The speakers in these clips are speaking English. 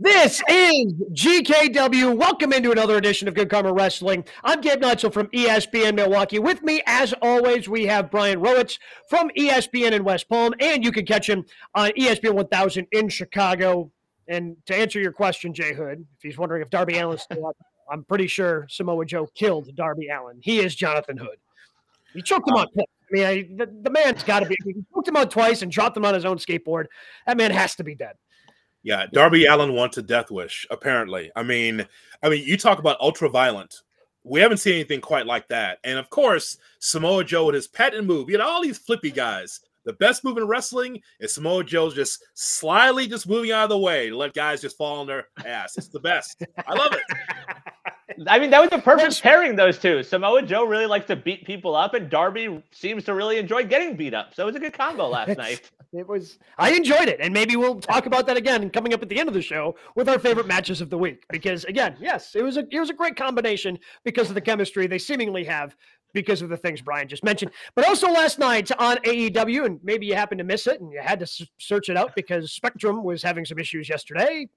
This is GKW. Welcome into another edition of Good Karma Wrestling. I'm Gabe Neitzel from ESPN Milwaukee. With me, as always, we have Brian Rowitz from ESPN in West Palm, and you can catch him on ESPN 1000 in Chicago. And to answer your question, Jay Hood, if he's wondering if Darby Allin's still up, I'm pretty sure Samoa Joe killed Darby Allin. He is Jonathan Hood. He choked him out. I mean, I, the, the man's got to be. He choked him out twice and dropped him on his own skateboard. That man has to be dead. Yeah, Darby Allin wants a death wish. Apparently, I mean, I mean, you talk about ultra violent. We haven't seen anything quite like that. And of course, Samoa Joe with his patent move. You know, all these flippy guys. The best move in wrestling is Samoa Joe's just slyly just moving out of the way to let guys just fall on their ass. It's the best. I love it. I mean, that was the perfect pairing, those two. Samoa Joe really likes to beat people up, and Darby seems to really enjoy getting beat up. So it was a good combo last night. It was. I enjoyed it, and maybe we'll talk about that again coming up at the end of the show with our favorite matches of the week. Because again, yes, it was a it was a great combination because of the chemistry they seemingly have because of the things Brian just mentioned. But also last night on AEW, and maybe you happened to miss it and you had to search it out because Spectrum was having some issues yesterday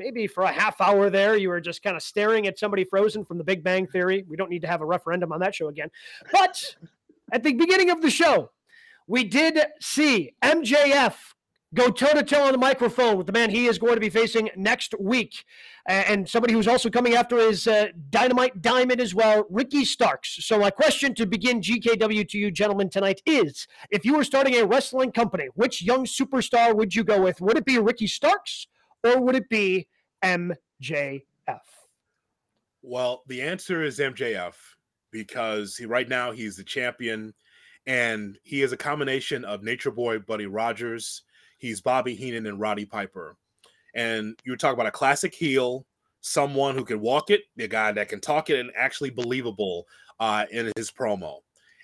maybe for a half hour there, you were just kind of staring at somebody frozen from the Big Bang Theory. We don't need to have a referendum on that show again. But at the beginning of the show, we did see MJF go toe to toe on the microphone with the man he is going to be facing next week. And somebody who's also coming after his uh, dynamite diamond as well, Ricky Starks. So, my question to begin GKW to you, gentlemen, tonight is if you were starting a wrestling company, which young superstar would you go with? Would it be Ricky Starks or would it be MJF? Well, the answer is MJF because he right now he's the champion and he is a combination of Nature Boy Buddy Rogers, he's Bobby Heenan and Roddy Piper. And you talk about a classic heel, someone who can walk it, the guy that can talk it and actually believable uh, in his promo.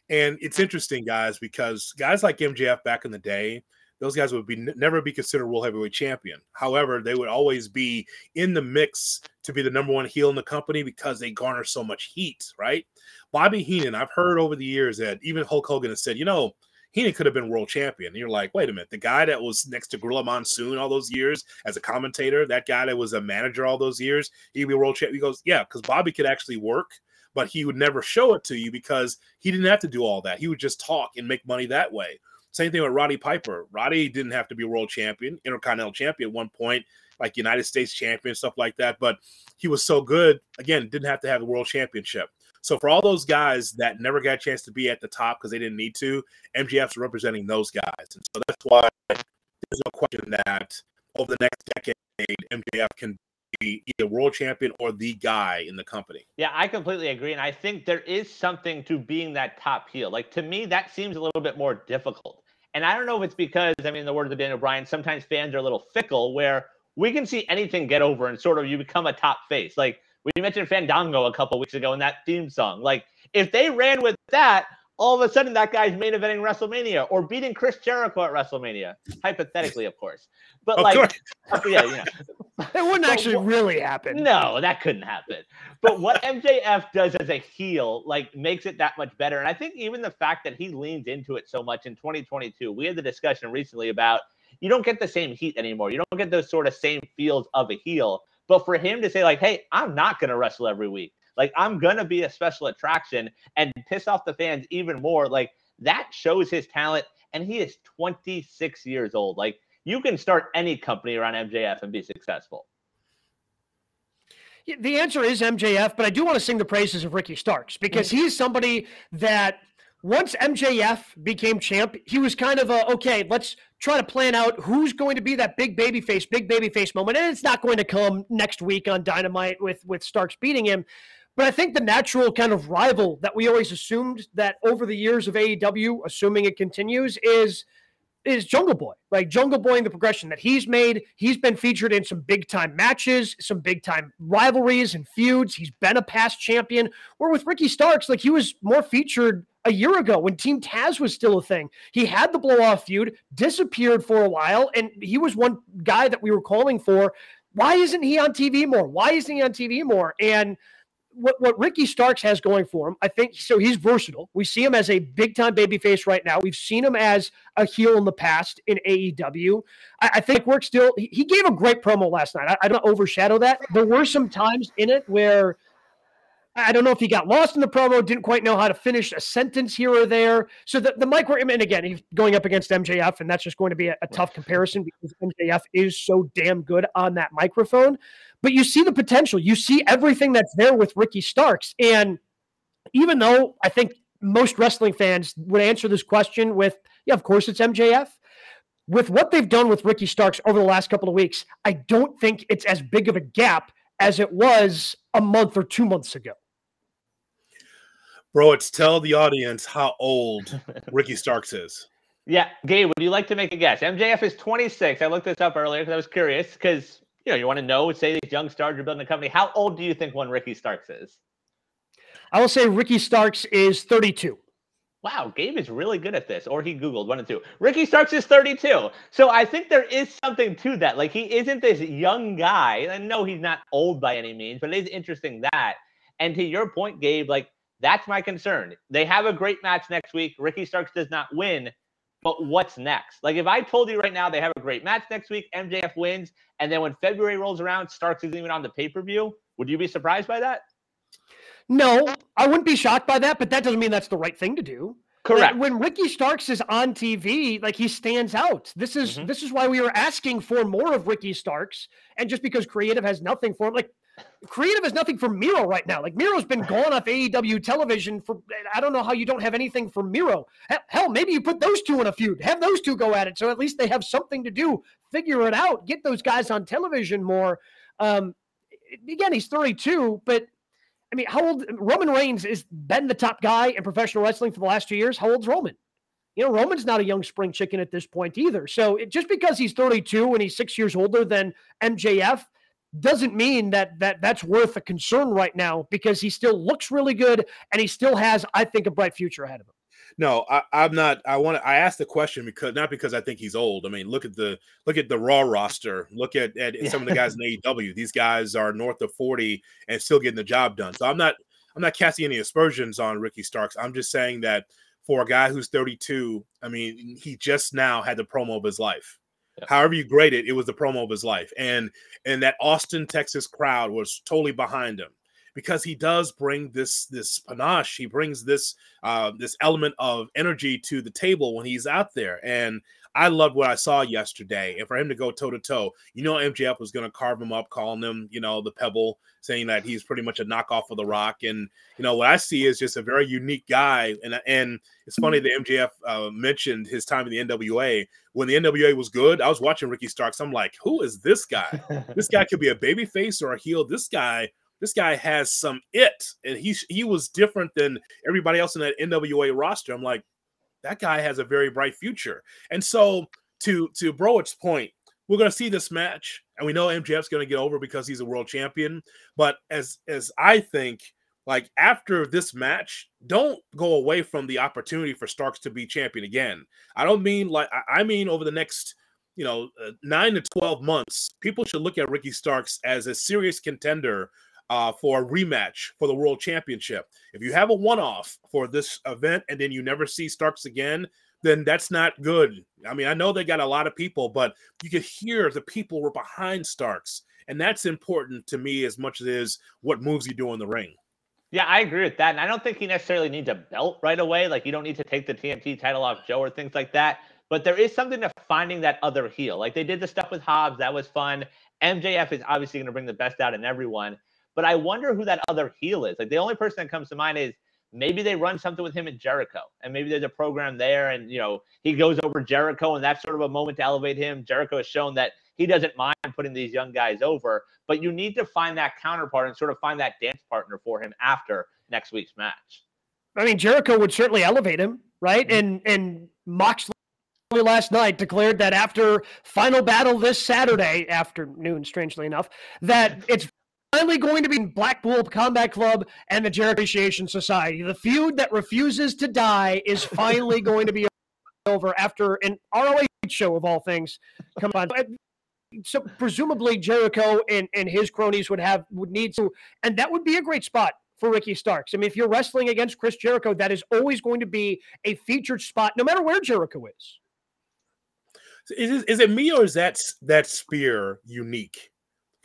And it's interesting, guys, because guys like MJF back in the day, those guys would be never be considered world heavyweight champion. However, they would always be in the mix to be the number one heel in the company because they garner so much heat, right? Bobby Heenan, I've heard over the years that even Hulk Hogan has said, you know, Heenan could have been world champion. And you're like, wait a minute, the guy that was next to Gorilla Monsoon all those years as a commentator, that guy that was a manager all those years, he'd be world champion. He goes, yeah, because Bobby could actually work, but he would never show it to you because he didn't have to do all that. He would just talk and make money that way. Same thing with Roddy Piper. Roddy didn't have to be world champion, intercontinental champion at one point, like United States champion, stuff like that. But he was so good, again, didn't have to have the world championship. So for all those guys that never got a chance to be at the top because they didn't need to, MJF's representing those guys. And so that's why there's no question that over the next decade, MJF can be either world champion or the guy in the company. Yeah, I completely agree. And I think there is something to being that top heel. Like to me, that seems a little bit more difficult. And I don't know if it's because, I mean, in the words of Daniel Bryan, sometimes fans are a little fickle where we can see anything get over and sort of you become a top face. Like we mentioned Fandango a couple weeks ago in that theme song. Like if they ran with that, all of a sudden that guy's main eventing WrestleMania or beating Chris Jericho at WrestleMania, hypothetically, of course. But Of like, course. Uh, yeah, yeah. It wouldn't But actually what- really happen. No, that couldn't happen. But what MJF does as a heel, like, makes it that much better. And I think even the fact that he leans into it so much in 2022, we had the discussion recently about you don't get the same heat anymore. You don't get those sort of same feels of a heel. But for him to say, like, hey, I'm not going to wrestle every week, like, I'm to be a special attraction and piss off the fans even more, like, that shows his talent. And he is 26 years old. Like, you can start any company around MJF and be successful. The answer is MJF, but I do want to sing the praises of Ricky Starks because he's somebody that once MJF became champ, he was kind of a okay, let's try to plan out who's going to be that big baby face, big baby face moment. And it's not going to come next week on Dynamite with with Starks beating him. But I think the natural kind of rival that we always assumed that over the years of AEW, assuming it continues, is is Jungle Boy, like Jungle Boy and the progression that he's made. He's been featured in some big time matches, some big time rivalries and feuds. He's been a past champion. Where with Ricky Starks, like he was more featured a year ago when Team Taz was still a thing. He had the blow off feud, disappeared for a while, and he was one guy that we were calling for. Why isn't he on TV more? Why isn't he on TV more? And what, what Ricky Starks has going for him, I think so he's versatile. We see him as a big time babyface right now. We've seen him as a heel in the past in AEW. I, I think work still he, he, gave a great promo last night. I, I don't overshadow that. There were some times in it where I don't know if he got lost in the promo, didn't quite know how to finish a sentence here or there. So the, the micro, and again, he's going up against MJF, and that's just going to be a, a tough comparison because MJF is so damn good on that microphone. But you see the potential, you see everything that's there with Ricky Starks. And even though I think most wrestling fans would answer this question with, yeah, of course it's MJF. With what they've done with Ricky Starks over the last couple of weeks, I don't think it's as big of a gap as it was a month or two months ago. Bro, it's tell the audience how old Ricky Starks is. Yeah, Gabe, would you like to make a guess? MJF is 26. I looked this up earlier because I was curious because you know you want to know. Say these young stars are building a company. How old do you think one Ricky Starks is? I will say Ricky Starks is 32. Wow, Gabe is really good at this. Or he Googled one and two. Ricky Starks is 32. So I think there is something to that. Like he isn't this young guy. I know he's not old by any means, but it is interesting that. And to your point, Gabe, like that's my concern. They have a great match next week. Ricky Starks does not win, but what's next? Like if I told you right now they have a great match next week, MJF wins, and then when February rolls around, Starks isn't even on the pay per view, would you be surprised by that? No, I wouldn't be shocked by that, but that doesn't mean that's the right thing to do. Correct. When Ricky Starks is on TV, like he stands out. This is mm-hmm. this is why we were asking for more of Ricky Starks, and just because creative has nothing for him, like creative is nothing for Miro right now. Like Miro's been gone off AEW television for I don't know how you don't have anything for Miro. Hell, maybe you put those two in a feud. Have those two go at it, so at least they have something to do. Figure it out. Get those guys on television more. Um, again, he's 32, but I mean, how old Roman Reigns has been the top guy in professional wrestling for the last two years? How old's Roman? You know, Roman's not a young spring chicken at this point either. So it, just because he's 32 and he's six years older than MJF doesn't mean that that that's worth a concern right now because he still looks really good and he still has, I think, a bright future ahead of him. No, I, am not. I want. to. I asked the question because not because I think he's old. I mean, look at the look at the Raw roster. Look at, at some of the guys in AEW. These guys are north of 40 and still getting the job done. So I'm not. I'm not casting any aspersions on Ricky Starks. I'm just saying that for a guy who's 32, I mean, he just now had the promo of his life. However you grade it, it was the promo of his life, and and that Austin, Texas crowd was totally behind him because he does bring this this panache. He brings this uh, this element of energy to the table when he's out there, and I loved what I saw yesterday. And for him to go toe to toe, you know, MJF was going to carve him up, calling him, you know, the Pebble, saying that he's pretty much a knockoff of the Rock. And you know, what I see is just a very unique guy. And and it's funny that MJF uh, mentioned his time in the NWA. When the NWA was good, I was watching Ricky Starks. I'm like, who is this guy? this guy could be a baby face or a heel. This guy this guy has some it, and he he was different than everybody else in that NWA roster. I'm like, that guy has a very bright future. And so to to Broich's point, we're going to see this match, and we know MJF's going to get over because he's a world champion. But as as I think, like after this match, don't go away from the opportunity for Starks to be champion again. I don't mean like I mean over the next you know uh, nine to twelve months, people should look at Ricky Starks as a serious contender uh, for a rematch for the world championship. If you have a one off for this event and then you never see Starks again, then that's not good. I mean, I know they got a lot of people, but you could hear the people were behind Starks. And that's important to me as much as is what moves you do in the ring. Yeah, I agree with that. And I don't think he necessarily needs a belt right away. Like, you don't need to take the TNT title off Joe or things like that. But there is something to finding that other heel. Like, they did the stuff with Hobbs. That was fun. MJF is obviously going to bring the best out in everyone. But I wonder who that other heel is. Like the only person that comes to mind is maybe they run something with him in Jericho, and maybe there's a program there, and you know he goes over Jericho, and that's sort of a moment to elevate him. Jericho has shown that he doesn't mind putting these young guys over, but you need to find that counterpart and sort of find that dance partner for him after next week's match. I mean, Jericho would certainly elevate him, right? Mm-hmm. And and Moxley last night declared that after final battle this Saturday afternoon, strangely enough, that it's finally going to be Blackpool Combat Club and the Jericho Appreciation Society. The feud that refuses to die is finally going to be over after an ROH show of all things. Come on. So presumably Jericho and, and his cronies would have would need to, and that would be a great spot for Ricky Starks. I mean, if you're wrestling against Chris Jericho, that is always going to be a featured spot, no matter where Jericho is. Is it, is it me or is that that spear unique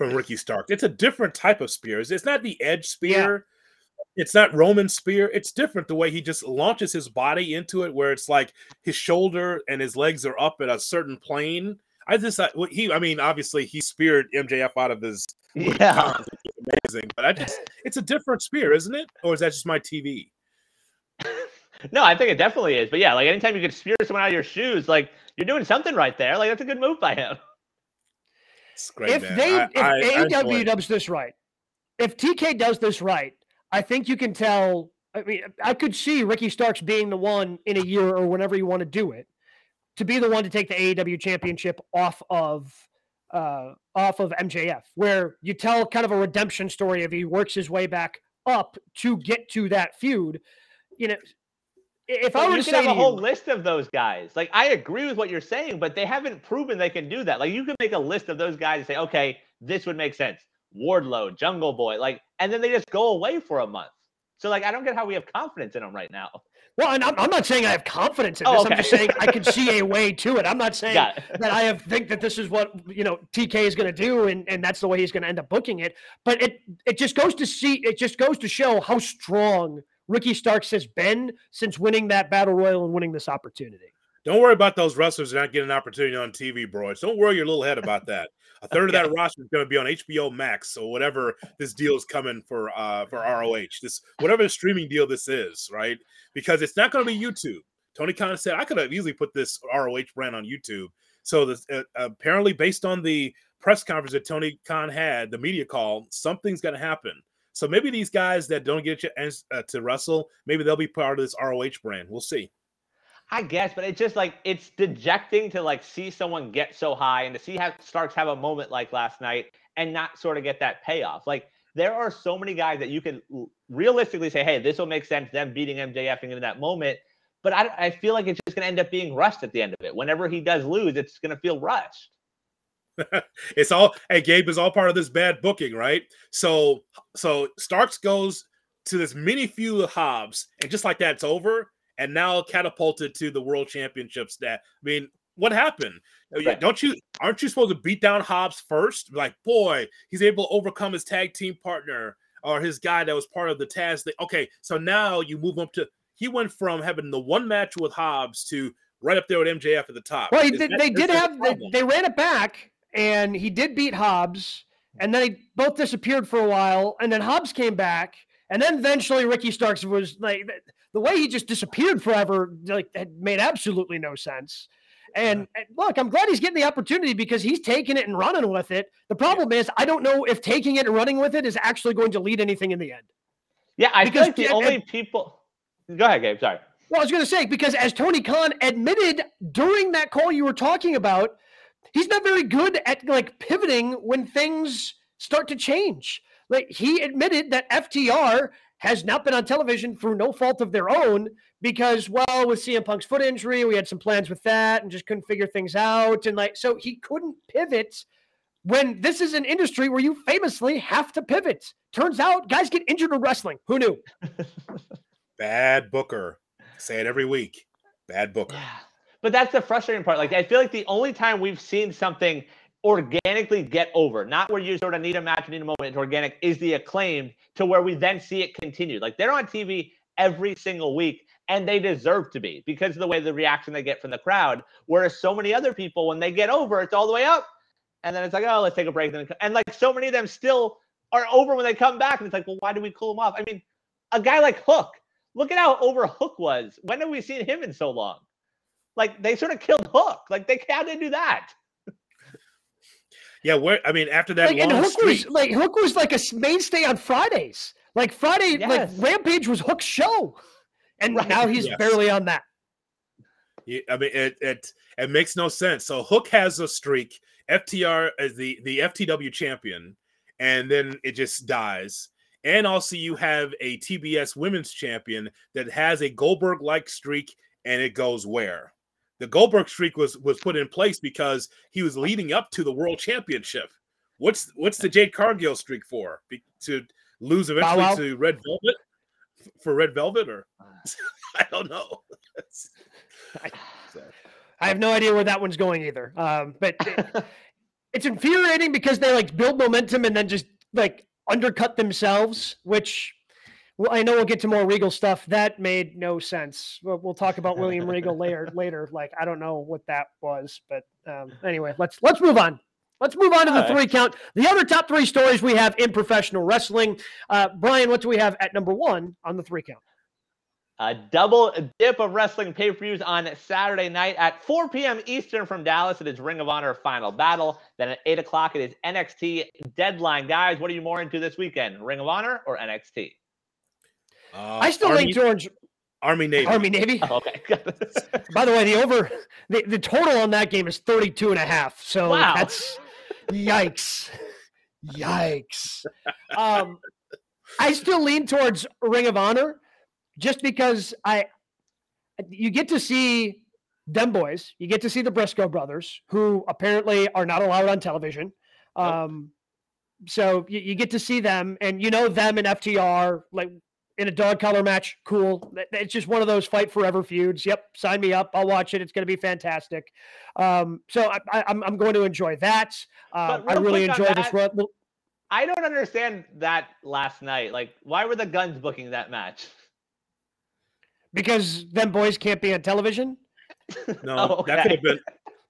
from Ricky Stark. It's a different type of spear. It's not the edge spear. Yeah. It's not Roman spear. It's different the way he just launches his body into it, where it's like his shoulder and his legs are up at a certain plane. I just he. I mean, obviously he speared MJF out of his yeah, amazing. But I just it's a different spear, isn't it? Or is that just my TV? no, I think it definitely is. But yeah, like anytime you can spear someone out of your shoes, like you're doing something right there. Like that's a good move by him. Great. If man. they I, if I, AEW I does this right, if TK does this right, I think you can tell. I mean, I could see Ricky Starks being the one in a year or whenever you want to do it, to be the one to take the AEW championship off of uh, off of MJF, where you tell kind of a redemption story of he works his way back up to get to that feud. You know, if I were you to have a whole you, list of those guys, like I agree with what you're saying, but they haven't proven they can do that. Like you can make a list of those guys and say, okay, this would make sense. Wardlow, Jungle Boy, like, and then they just go away for a month. So like, I don't get how we have confidence in them right now. Well, and I'm, I'm not saying I have confidence in oh, this. Oh, okay. I'm just saying I can see a way to it. I'm not saying that I have think that this is what you know TK is going to do, and, and that's the way he's going to end up booking it. But it it just goes to see it just goes to show how strong Ricky Starks has been since winning that battle royal and winning this opportunity. Don't worry about those wrestlers not getting an opportunity on TV, bro. Don't worry your little head about that. A third of that roster is going to be on HBO Max or whatever this deal is coming for uh for ROH. This whatever the streaming deal this is, right? Because it's not going to be YouTube. Tony Khan said I could have easily put this ROH brand on YouTube. So this uh, apparently based on the press conference that Tony Khan had, the media call, something's going to happen. So maybe these guys that don't get a uh, to wrestle, maybe they'll be part of this ROH brand. We'll see. I guess, but it's just like it's dejecting to like see someone get so high and to see how Starks have a moment like last night and not sort of get that payoff. Like there are so many guys that you can realistically say, hey, this will make sense, them beating MJF in that moment. But I, I feel like it's just going to end up being rushed at the end of it. Whenever he does lose, it's going to feel rushed. it's all hey Gabe is all part of this bad booking, right? So so Starks goes to this mini feud with Hobbs, and just like that, it's over and now catapulted to the world championships. That I mean, what happened? Uh, right. Don't you aren't you supposed to beat down Hobbs first? Like, boy, he's able to overcome his tag team partner or his guy that was part of the Taz thing. Okay, so now you move up to he went from having the one match with Hobbs to right up there with MJF at the top. Well, did, that, they did have they, they ran it back, and he did beat Hobbs, and then they both disappeared for a while, and then Hobbs came back, and then eventually Ricky Starks was like the way he just disappeared forever, like had made absolutely no sense. And, and, look, I'm glad he's getting the opportunity because he's taking it and running with it. The problem is, I don't know if taking it and running with it is actually going to lead anything in the end. Yeah, I because, like the and, only people. Go ahead, Gabe. Sorry. Well, I was going to say because as Tony Khan admitted during that call you were talking about, he's not very good at like pivoting when things start to change. Like he admitted that FTR has not been on television through no fault of their own because, well, with CM Punk's foot injury, we had some plans with that and just couldn't figure things out. And like, so he couldn't pivot when this is an industry where you famously have to pivot. Turns out guys get injured in wrestling. Who knew? Bad booker. Say it every week. Bad booker. Yeah. But that's the frustrating part. Like, I feel like the only time we've seen something organically get over, not where you sort of need a match, need a moment. Organic is the acclaimed to where we then see it continue. Like they're on TV every single week and they deserve to be because of the way the reaction they get from the crowd. Whereas so many other people, when they get over, it's all the way up. And then it's like, oh, let's take a break. And like so many of them still are over when they come back. And it's like, well, why do we cool them off? I mean, a guy like Hook, look at how over Hook was. When have we seen him in so long? Like they sort of killed Hook. Like they can't do that. Yeah, where I mean, after that, like, and Hook streak, was like Hook was like a mainstay on Fridays. Like Friday, yes. like Rampage was Hook's show, and right. now he's yes. barely on that. Yeah, I mean, it it it makes no sense. So Hook has a streak. FTR is the the FTW champion, and then it just dies. And also, you have a TBS Women's Champion that has a Goldberg like streak, and it goes where? The Goldberg streak was was put in place because he was leading up to the World Championship. What's what's the Jade Cargill streak for? Be, to lose eventually to Red Velvet for Red Velvet, or I don't know. I, I, have no idea where that one's going either. Um, but it, it's infuriating because they like build momentum and then just like undercut themselves, which well, I know we'll get to more Regal stuff. That made no sense. We'll, we'll talk about William Regal later. Later, like I don't know what that was, but um, anyway, let's let's move on. Let's move on to the three count. The other top three stories we have in professional wrestling. Uh, Brian, what do we have at number one on the three count? A double dip of wrestling pay per views on Saturday night at 4 p.m. Eastern from Dallas. It is Ring of Honor Final Battle. Then at 8 o'clock, it is NXT Deadline. Guys, what are you more into this weekend? Ring of Honor or NXT? Uh, I still Army, lean towards Army Navy. Army Navy. Oh, okay. By the way, the over the, the total on that game is 32 and a half. So wow. that's yikes. Yikes. Um, I still lean towards Ring of Honor just because I you get to see them boys, you get to see the Briscoe brothers, who apparently are not allowed on television. Um, so you, you, get to see them, and you know them and FTR like in a dog collar match. Cool. It's just one of those fight forever feuds. Yep, sign me up. I'll watch it. It's going to be fantastic. Um, so I, am I'm, I'm going to enjoy that. Uh, I really enjoy that, this run. I don't understand that last night. Like, why were the Gunns booking that match? Because them boys can't be on television. No, oh, okay. that could have been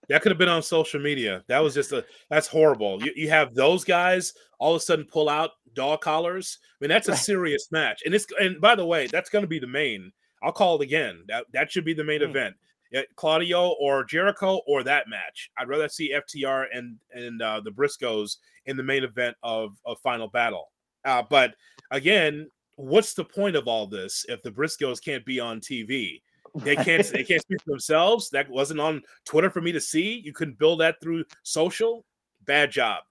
that could have been on social media. That was just a that's horrible. You, you have those guys all of a sudden pull out dog collars. I mean, that's a serious match. And it's and by the way, that's going to be the main. I'll call it again. That that should be the main mm. event. Yeah, Claudio or Jericho or that match. I'd rather see FTR and and uh, the Briscoes in the main event of of Final Battle. Uh, but again, what's the point of all this if the Briscoes can't be on TV? They can't they can't speak for themselves. That wasn't on Twitter for me to see. You couldn't build that through social. Bad job.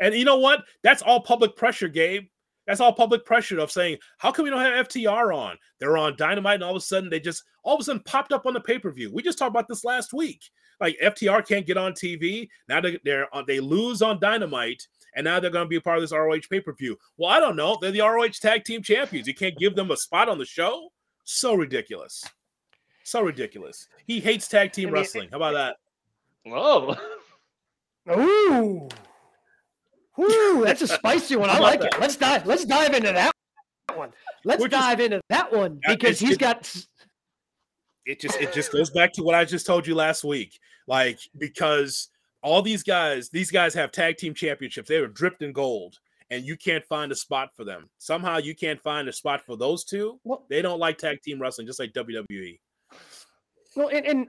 And you know what? That's all public pressure, Gabe. That's all public pressure of saying, how come we don't have FTR on? They're on Dynamite, and all of a sudden they just all of a sudden popped up on the pay per view. We just talked about this last week. Like FTR can't get on TV now. They they're uh, they lose on Dynamite, and now they're going to be a part of this ROH pay per view. Well, I don't know. They're the ROH Tag Team Champions. You can't give them a spot on the show. So ridiculous. So ridiculous. He hates tag team wrestling. How about that? Whoa. Ooh. Ooh, that's a spicy one. I like that? it. Let's dive. Let's dive into that one. Let's We're dive just, into that one because he's got. It just it just goes back to what I just told you last week. Like because all these guys, these guys have tag team championships. They were dripped in gold, and you can't find a spot for them. Somehow you can't find a spot for those two. Well, they don't like tag team wrestling, just like WWE. Well, and, and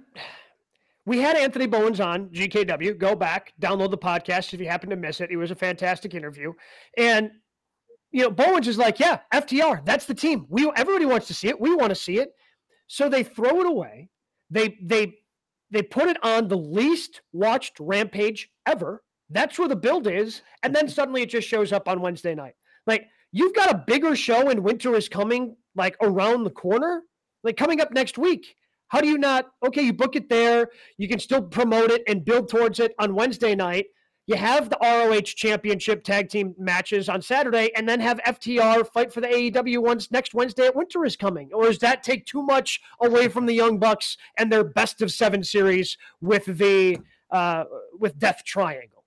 we had Anthony Bowens on GKW. Go back, download the podcast if you happen to miss it. It was a fantastic interview. And you know, Bowens is like, yeah, FTR, that's the team. We everybody wants to see it. We want to see it. So they throw it away. They they they put it on the least watched rampage ever. That's where the build is. And then suddenly it just shows up on Wednesday night. Like you've got a bigger show and winter is coming like around the corner, like coming up next week. How do you not? Okay, you book it there. You can still promote it and build towards it on Wednesday night. You have the ROH Championship tag team matches on Saturday, and then have FTR fight for the AEW ones next Wednesday at Winter is coming. Or does that take too much away from the Young Bucks and their best of seven series with the uh, with Death Triangle?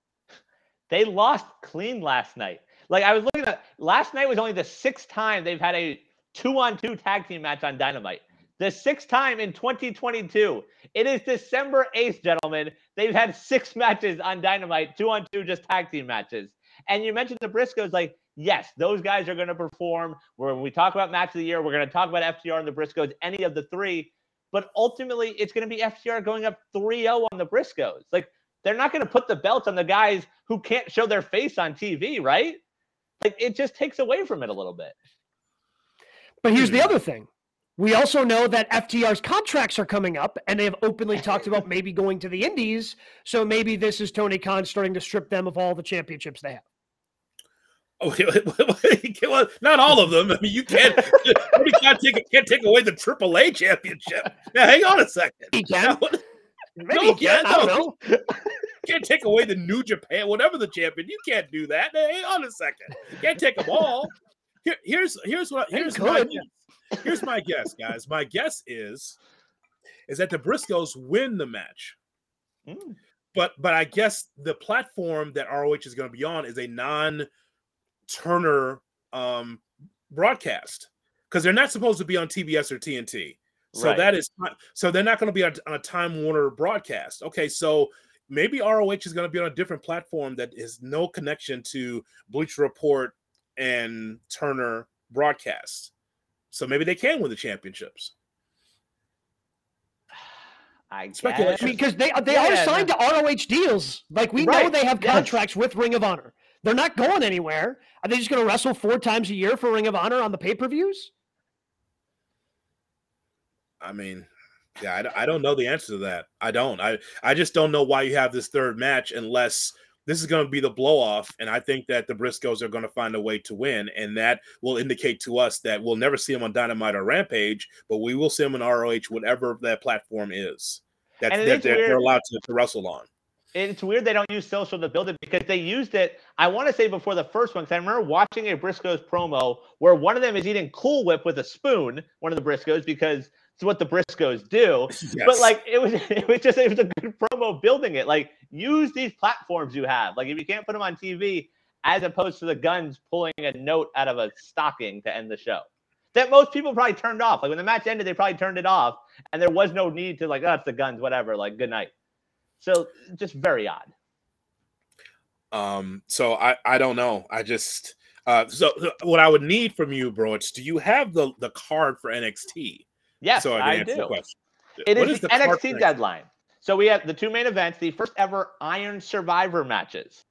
They lost clean last night. Like I was looking at last night was only the sixth time they've had a two on two tag team match on Dynamite the sixth time in 2022. It is December 8th, gentlemen. They've had six matches on Dynamite, two on two, just tag team matches. And you mentioned the Briscoes, like, yes, those guys are going to perform. When we talk about match of the year, we're going to talk about FTR and the Briscoes, any of the three. But ultimately, it's going to be FTR going up 3 0 on the Briscoes. Like, they're not going to put the belts on the guys who can't show their face on TV, right? Like, it just takes away from it a little bit. But here's the hmm. other thing we also know that FTR's contracts are coming up, and they have openly talked about maybe going to the Indies. So maybe this is Tony Khan starting to strip them of all the championships they have. Oh, well, not all of them. I mean, you can't. Tony Khan take, can't take away the AAA championship. Now, hang on a second. He can. Now, maybe no, he can. I don't know. can't take away the New Japan, whatever the champion. You can't do that. Hang on a second. You can't take them all. Here, here's here's what here's my. Here's my guess, guys. My guess is is that the Briscoes win the match. Mm. But but I guess the platform that ROH is going to be on is a non Turner um broadcast because they're not supposed to be on TBS or TNT. So Right. that is so they're not going to be on, on a Time Warner broadcast. Okay, so maybe ROH is going to be on a different platform that has no connection to Bleacher Report and Turner broadcasts. So maybe they can win the championships. I guess. I mean, because they they Yeah, are yeah, signed to ROH deals. Like we know they have yes. contracts with Ring of Honor. They're not going anywhere. Are they just going to wrestle four times a year for Ring of Honor on the pay per views? I mean, yeah, I don't know the answer to that. I don't. I I just don't know why you have this third match unless this is going to be the blow off. And I think that the Briscoes are going to find a way to win, and that will indicate to us that we'll never see them on Dynamite or Rampage, but we will see them in ROH, whatever that platform is that, that they're, they're allowed to, to wrestle on. It's weird they don't use social to build it because they used it. I want to say before the first one, because I remember watching a Briscoes promo where one of them is eating Cool Whip with a spoon, one of the Briscoes, because it's what the Briscoes do. But like it was, it was just it was a good promo building it. Like use these platforms you have. Like if you can't put them on TV, as opposed to the Gunns pulling a note out of a stocking to end the show. That most people probably turned off. Like when the match ended, they probably turned it off, and there was no need to like, oh, it's the Gunns, whatever. Like good night. So just very odd. Um, so I I don't know. I just uh so what I would need from you, bro, it's do you have the the card for NXT? Yes, so I, I, can answer the do. It What is the NXT deadline. So we have the two main events, the first ever Iron Survivor matches.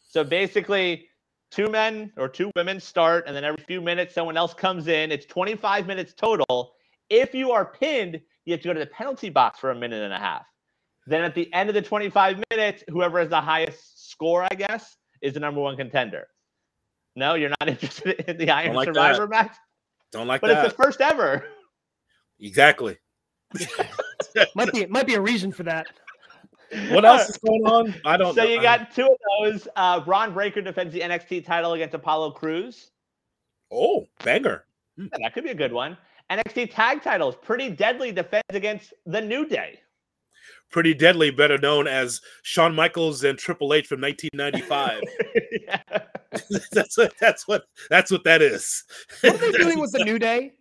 So basically, two men or two women start, and then every few minutes someone else comes in. It's 25 minutes total. If you are pinned, you have to go to the penalty box for a minute and a half. Then at the end of the 25 minutes, whoever has the highest score, I guess, is the number one contender. No, you're not interested in the Iron like that. Survivor match, Don't like but that. But it's the first ever. Exactly. Might be might be a reason for that. What else is going on? I don't know. So know. you got two of those. Uh, Bron Breakker defends the NXT title against Apollo Crews. oh banger. Yeah, that could be a good one. NXT tag titles. Pretty Deadly defends against the New Day. Pretty deadly, better known as Shawn Michaels and Triple H from 1995. That's what that's what that's what that is. What are they doing with the New Day?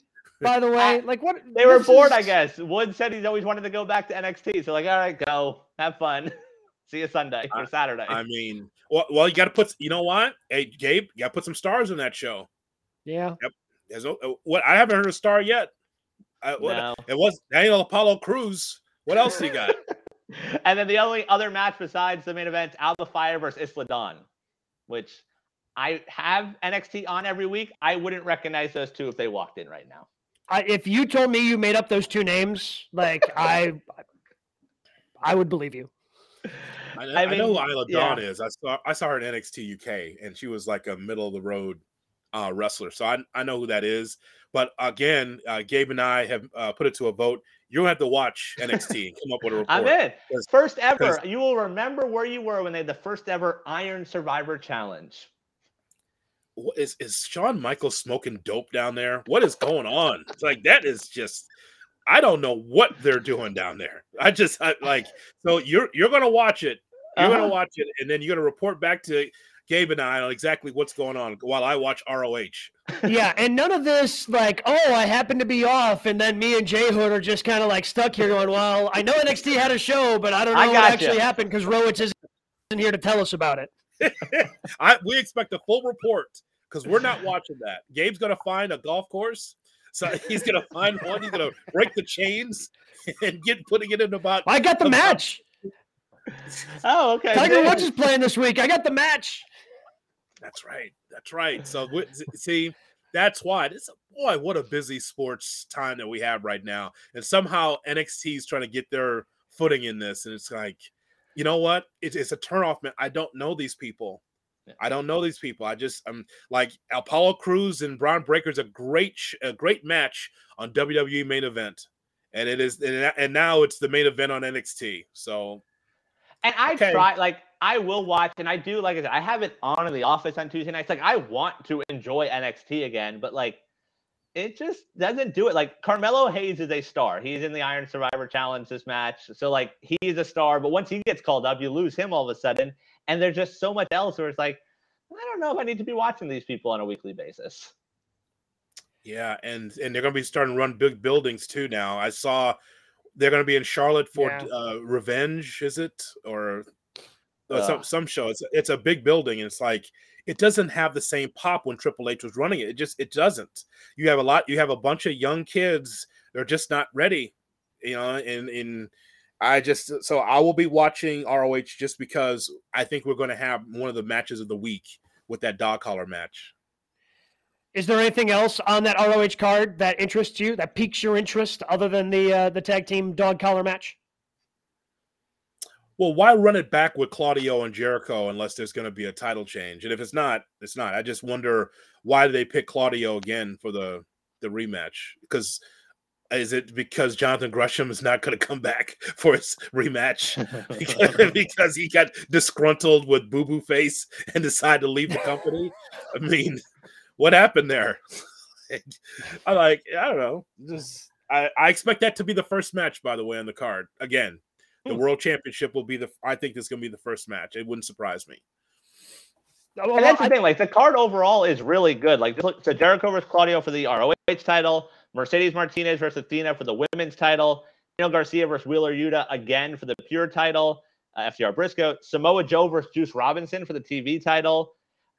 By the way, Uh, like what? They were this bored, I guess. Wood said he's always wanted to go back to NXT. So like, all right, go. Have fun. See you Sunday or Saturday. I mean, well, well you got to put. You know what? Hey, Gabe, you got to put some stars in that show. Yeah, There's no, uh, what I haven't heard a star yet. I, what, no. It was Daniel Apollo Crews. What else you got? and then the only other match besides the main event, Alba Fyre versus Isla Dawn, which I have NXT on every week. I wouldn't recognize those two if they walked in right now. I, if you told me you made up those two names, like I, I would believe you. I, I I know mean, who Isla yeah. Dawn is. I saw I saw her in NXT UK, and she was like a middle of the road uh, wrestler. So I I know who that is. But again, uh, Gabe and I have uh, put it to a vote. You'll have to watch NXT and come up with a report. I'm in. 'Cause- First ever. You will remember where you were when they had the first ever Iron Survivor Challenge. What is is Shawn Michaels smoking dope down there? What is going on? It's like that is just. I don't know what they're doing down there. I just I, like so you're you're gonna watch it. You're Uh-huh. gonna watch it, and then you're gonna report back to Gabe and I on exactly what's going on while I watch ROH. yeah, and none of this like, oh, I happen to be off, and then me and Jay Hood are just kind of like stuck here going, well, I know NXT had a show, but I don't know I what gotcha. actually happened because Rowitz isn't here to tell us about it. I we expect a full report because we're not watching that. Gabe's gonna find a golf course, so he's gonna find one. He's gonna break the chains and get putting it in about. I got the Okay. match. Oh, okay. Tiger. Woods is playing this week. I got the match. That's right. That's right. So we- see, that's why this. Boy, what a busy sports time that we have right now, and somehow NXT is trying to get their footing in this, and it's like, you know what? It's, it's a turnoff, man. I don't know these people. Yeah. I don't know these people. I just I'm like Apollo Crews and Bron Breakker's a great sh- a great match on WWE main event, and it is and, and now it's the main event on NXT. So And I Okay. try like I will watch, and I do like I said, I have it on in the office on Tuesday nights. Like I want to enjoy NXT again, but like it just doesn't do it. Like Carmelo Hayes is a star. He's in the Iron Survivor Challenge this match. So like he's a star, but once he gets called up, you lose him all of a sudden. And there's just so much else where it's like, I don't know if I need to be watching these people on a weekly basis. Yeah, and and they're going to be starting to run big buildings too now. I saw they're going to be in Charlotte for Yeah. uh, Revenge, is it or uh, some some show? It's it's a big building, and it's like it doesn't have the same pop when Triple H was running it. It just it doesn't. You have a lot. You have a bunch of young kids. They're just not ready, you know. And and I just so I will be watching ROH just because I think we're going to have one of the matches of the week with that dog collar match. Is there anything else on that ROH card that interests you, that piques your interest, other than the uh, the tag team dog collar match? Well, why run it back with Claudio and Jericho unless there's going to be a title change? And if it's not, it's not. I just wonder why do they pick Claudio again for the the rematch? Because is it because Jonathan Gresham is not going to come back for his rematch because, because he got disgruntled with Boo Boo Face and decided to leave the company? I mean, what happened there? I like. I don't know. Just I, I expect that to be the first match, by the way, on the card again. The Hmm. World Championship will be the. I think this is going to be the first match. It wouldn't surprise me. And that's the thing. Like the card overall is really good. Like this- so, Jericho versus Claudio for the ROH title, Mercedes Martinez versus Athena for the women's title, Daniel Garcia versus Wheeler Yuta again for the pure title, uh, FTR Briscoe, Samoa Joe versus Juice Robinson for the TV title,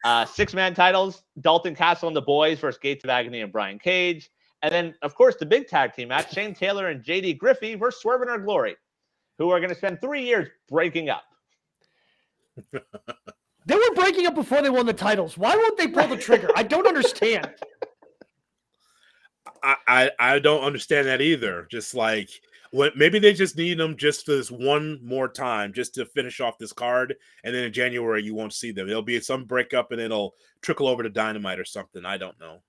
uh, six man titles, Dalton Castle and the boys versus Gates of Agony and Brian Cage, and then of course the big tag team match: Shane Taylor and JD Griffey versus Swerve in Our Glory, who are going to spend three years breaking up. They were breaking up before they won the titles. Why won't they pull the trigger? I don't understand. I, I I don't understand that either. Just like what maybe they just need them just for this one more time, just to finish off this card, and then in January you won't see them. There'll be some breakup, and it'll trickle over to Dynamite or something. I don't know.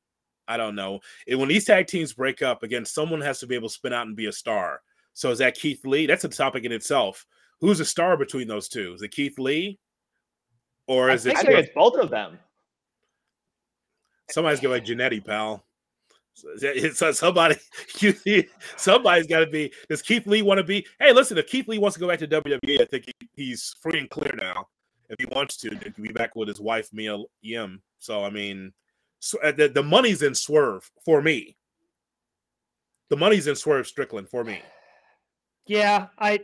I don't know. And when these tag teams break up, again, someone has to be able to spin out and be a star. So is that Keith Lee? That's a topic in itself. Who's a star between those two? Is it Keith Lee, or I is it I think it's both of them. somebody's got like Jannetty, pal? So, it's- somebody, somebody's got to be. Does Keith Lee want to be? Hey, listen, if Keith Lee wants to go back to WWE, I think he, he's free and clear now. If he wants to, he can be back with his wife Mia Yim. So I mean, so, uh, the, the money's in Swerve for me. The money's in Swerve Strickland for me. Yeah, I,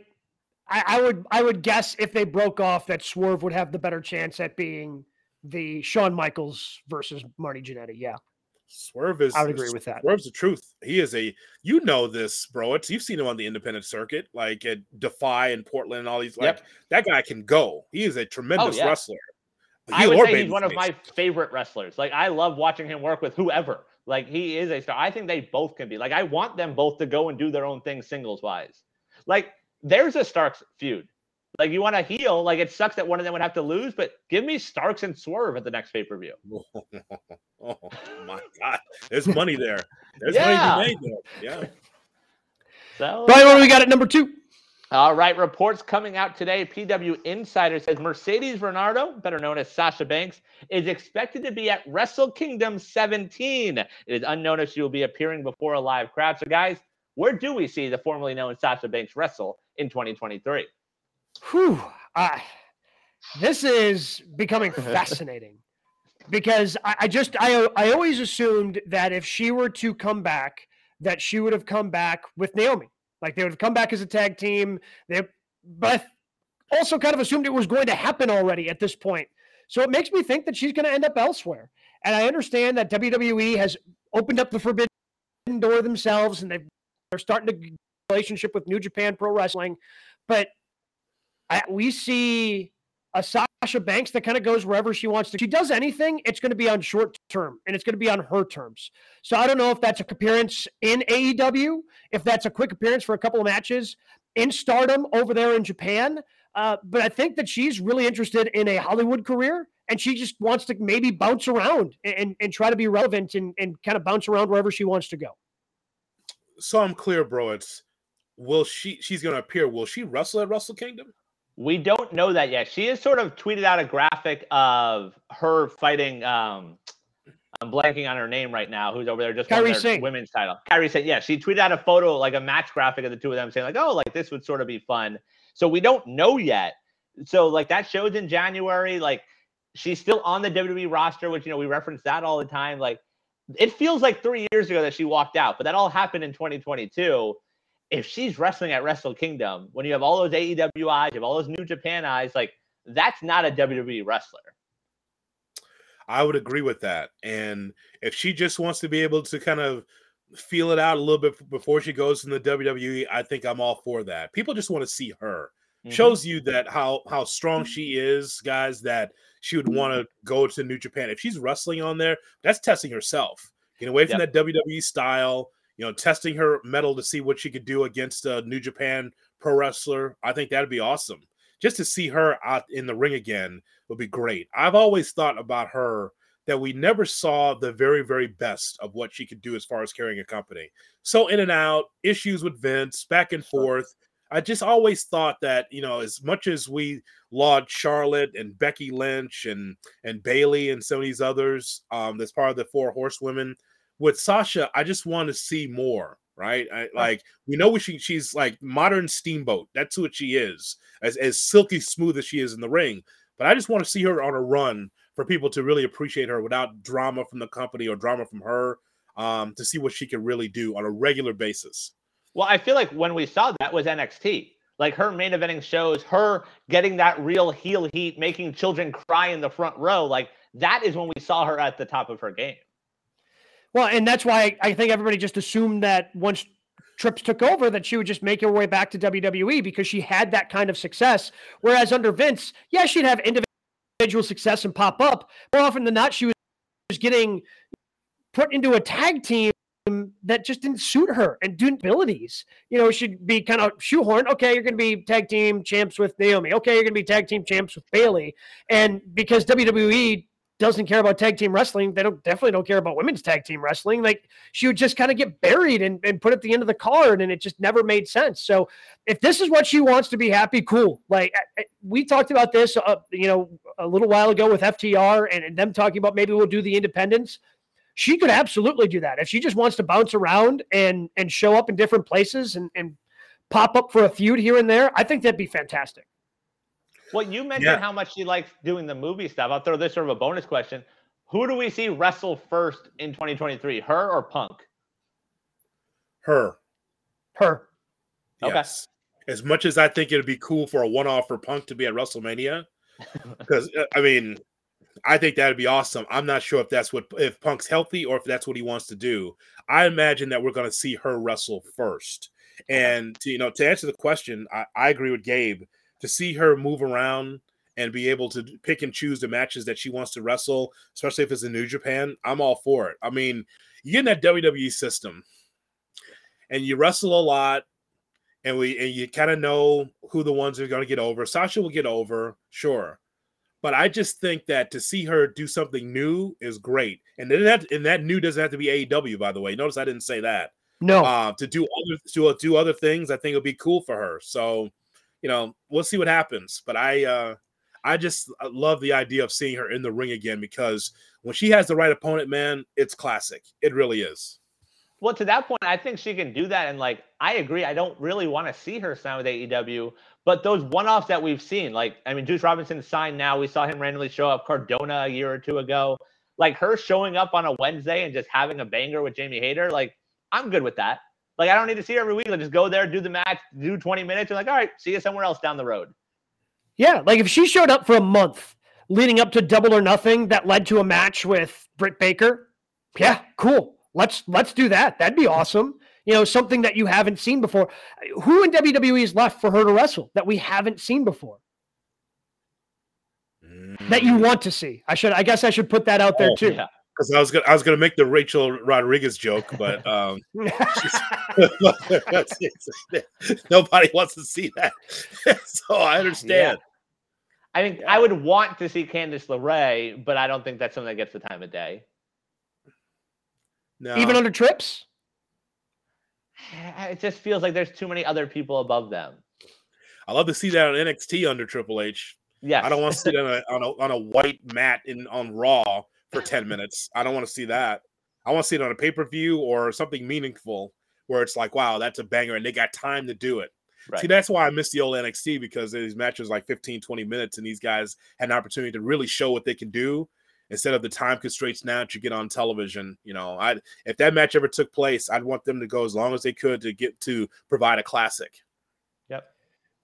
I, I would, I would guess if they broke off, that Swerve would have the better chance at being the Shawn Michaels versus Marty Jannetty. Yeah, Swerve is. I would agree with that. Swerve's the truth. He is a. You know this, bro. It's you've seen him on the independent circuit, like at Defy and Portland and all these. Like Yep. that guy can go. He is a tremendous yeah. wrestler. I would say he's one of my favorite wrestlers. Like I love watching him work with whoever. Like he is a star. I think they both can be. Like I want them both to go and do their own thing singles wise. Like there's a Starks feud. Like you want to heal. Like it sucks that one of them would have to lose, but give me Starks and Swerve at the next pay per view. oh my god, there's money there. There's Yeah. money to be made there. Yeah. So Brian, what do we got at number two? All right, reports coming out today. PW Insider says Mercedes Varnado, better known as Sasha Banks, is expected to be at Wrestle Kingdom 17. It is unknown if she will be appearing before a live crowd. So, guys, where do we see the formerly known Sasha Banks wrestle in 2023? Whew. Uh, this is becoming fascinating because I, I just I I always assumed that if she were to come back, that she would have come back with Naomi. Like they would have come back as a tag team. They but I also kind of assumed it was going to happen already at this point. So it makes me think that she's going to end up elsewhere. And I understand that WWE has opened up the forbidden door themselves and they've, they're starting to relationship with New Japan Pro Wrestling, but I, we see a Sasha Banks that kind of goes wherever she wants to. She does anything, it's going to be on short term and it's going to be on her terms. So I don't know if that's a appearance in AEW, if that's a quick appearance for a couple of matches in Stardom over there in Japan. Uh, but I think that she's really interested in a Hollywood career and she just wants to maybe bounce around and, and try to be relevant and, and kind of bounce around wherever she wants to go. So I'm clear, bro. It's will she? She's going to appear. Will she wrestle at Wrestle Kingdom? We don't know that yet. She has sort of tweeted out a graphic of her fighting. Um, I'm blanking on her name right now. Who's over there? Just Kairi won their Singh. women's title. Kairi Sane. Yeah, she tweeted out a photo, like a match graphic of the two of them, saying like, "Oh, like this would sort of be fun." So we don't know yet. So like that shows in January. Like she's still on the WWE roster, which you know we reference that all the time. Like it feels like three years ago that she walked out, but that all happened in 2022. If she's wrestling at Wrestle Kingdom, when you have all those AEW eyes, you have all those New Japan eyes, like that's not a WWE wrestler. I would agree with that. And if she just wants to be able to kind of feel it out a little bit before she goes in the WWE, I think I'm all for that. People just want to see her. Mhm. Shows you that how how strong she is, guys. That she would want to go to New Japan. If she's wrestling on there, that's testing herself. Get away from that WWE style. You know, testing her mettle to see what she could do against a New Japan pro wrestler. I think that'd be awesome. Just to see her out in the ring again would be great. I've always thought about her that we never saw the very, very best of what she could do as far as carrying a company. So in and out, issues with Vince, back and forth. I just always thought that, you know, as much as we laud Charlotte and Becky Lynch and and Bayley and some of these others, um, that's part of the four horsewomen. With Sasha, I just want to see more, right? I, like we know she, she's like modern steamboat. That's what she is, as as silky smooth as she is in the ring. But I just want to see her on a run for people to really appreciate her without drama from the company or drama from her, um, to see what she can really do on a regular basis. Well, I feel like when we saw that was NXT. Like her main eventing shows, her getting that real heel heat, making children cry in the front row. Like that is when we saw her at the top of her game. Well, and that's why I think everybody just assumed that once Trips took over, that she would just make her way back to WWE because she had that kind of success. Whereas under Vince, yeah, she'd have individual success and pop up. More often than not, she was getting put into a tag team that just didn't suit her and didn't abilities. You know, she'd be kind of shoehorned. Okay, you're going to be tag team champs with Naomi. Okay, you're going to be tag team champs with Bayley. And because WWE doesn't care about tag team wrestling, they don't definitely don't care about women's tag team wrestling. Like she would just kind of get buried and, and put at the end of the card, and it just never made sense. So if this is what she wants to be happy, cool. Like we talked about this, uh, you know, a little while ago with FTR and, and them talking about maybe we'll do the independents she could absolutely do that if she just wants to bounce around and and show up in different places and and pop up for a feud here and there. I think that'd be fantastic. Well, you mentioned Yeah. how much she likes doing the movie stuff. I'll throw this sort of a bonus question. Who do we see wrestle first in 2023? Her or Punk? Her, Her. Okay. yes. As much as I think it'd be cool for a one-off for Punk to be at WrestleMania, because uh, I mean, I think that'd be awesome. I'm not sure if that's what if Punk's healthy or if that's what he wants to do. I imagine that we're going to see her wrestle first. And to, you know, to answer the question, I, I agree with Gabe. To see her move around and be able to pick and choose the matches that she wants to wrestle, especially if it's in New Japan, I'm all for it. I mean, you get in that WWE system, and you wrestle a lot, and we and you kind of know who the ones are going to get over. Sasha will get over, sure. But I just think that to see her do something new is great, and then that and that new doesn't have to be AEW, by the way. Notice I didn't say that. No. Uh, to do other to do other things, I think it'll be cool for her. So, you know, we'll see what happens. But I, uh, I just uh, love the idea of seeing her in the ring again because when she has the right opponent, man, it's classic. It really is. Well, to that point, I think she can do that. And like, I agree. I don't really want to see her sign with AEW, but those one-offs that we've seen, like, I mean, Juice Robinson signed now. We saw him randomly show up Cardona a year or two ago. Like her showing up on a Wednesday and just having a banger with Jamie Hayter, like, I'm good with that. Like, I don't need to see her every week. Like, just go there, do the match, do 20 minutes, and like, all right, see you somewhere else down the road. Yeah, like if she showed up for a month leading up to Double or Nothing that led to a match with Britt Baker, yeah, cool. Let's let's do that. That'd be awesome. You know, something that you haven't seen before. Who in WWE is left for her to wrestle that we haven't seen before that you want to see? I should I guess I should put that out there Oh, too. Yeah. Because I was gonna I was gonna make the Raquel Rodriguez joke, but um, nobody wants to see that. so I understand. I mean, I would want to see Candice LeRae, but I don't think that's something that gets the time of day. No, Even under trips? It just feels like there's too many other people above them. I love to see that on NXT under Triple H. Yeah, I don't want to see it on a, on a on a white mat in on Raw for ten minutes. I don't want to see that. I want to see it on a pay per view or something meaningful where it's like, wow, that's a banger, and they got time to do it. Right. See, that's why I miss the old NXT because these matches like 15, 20 minutes, and these guys had an opportunity to really show what they can do instead of the time constraints now that you get on television. You know, I if that match ever took place, I'd want them to go as long as they could to get to provide a classic. Yep.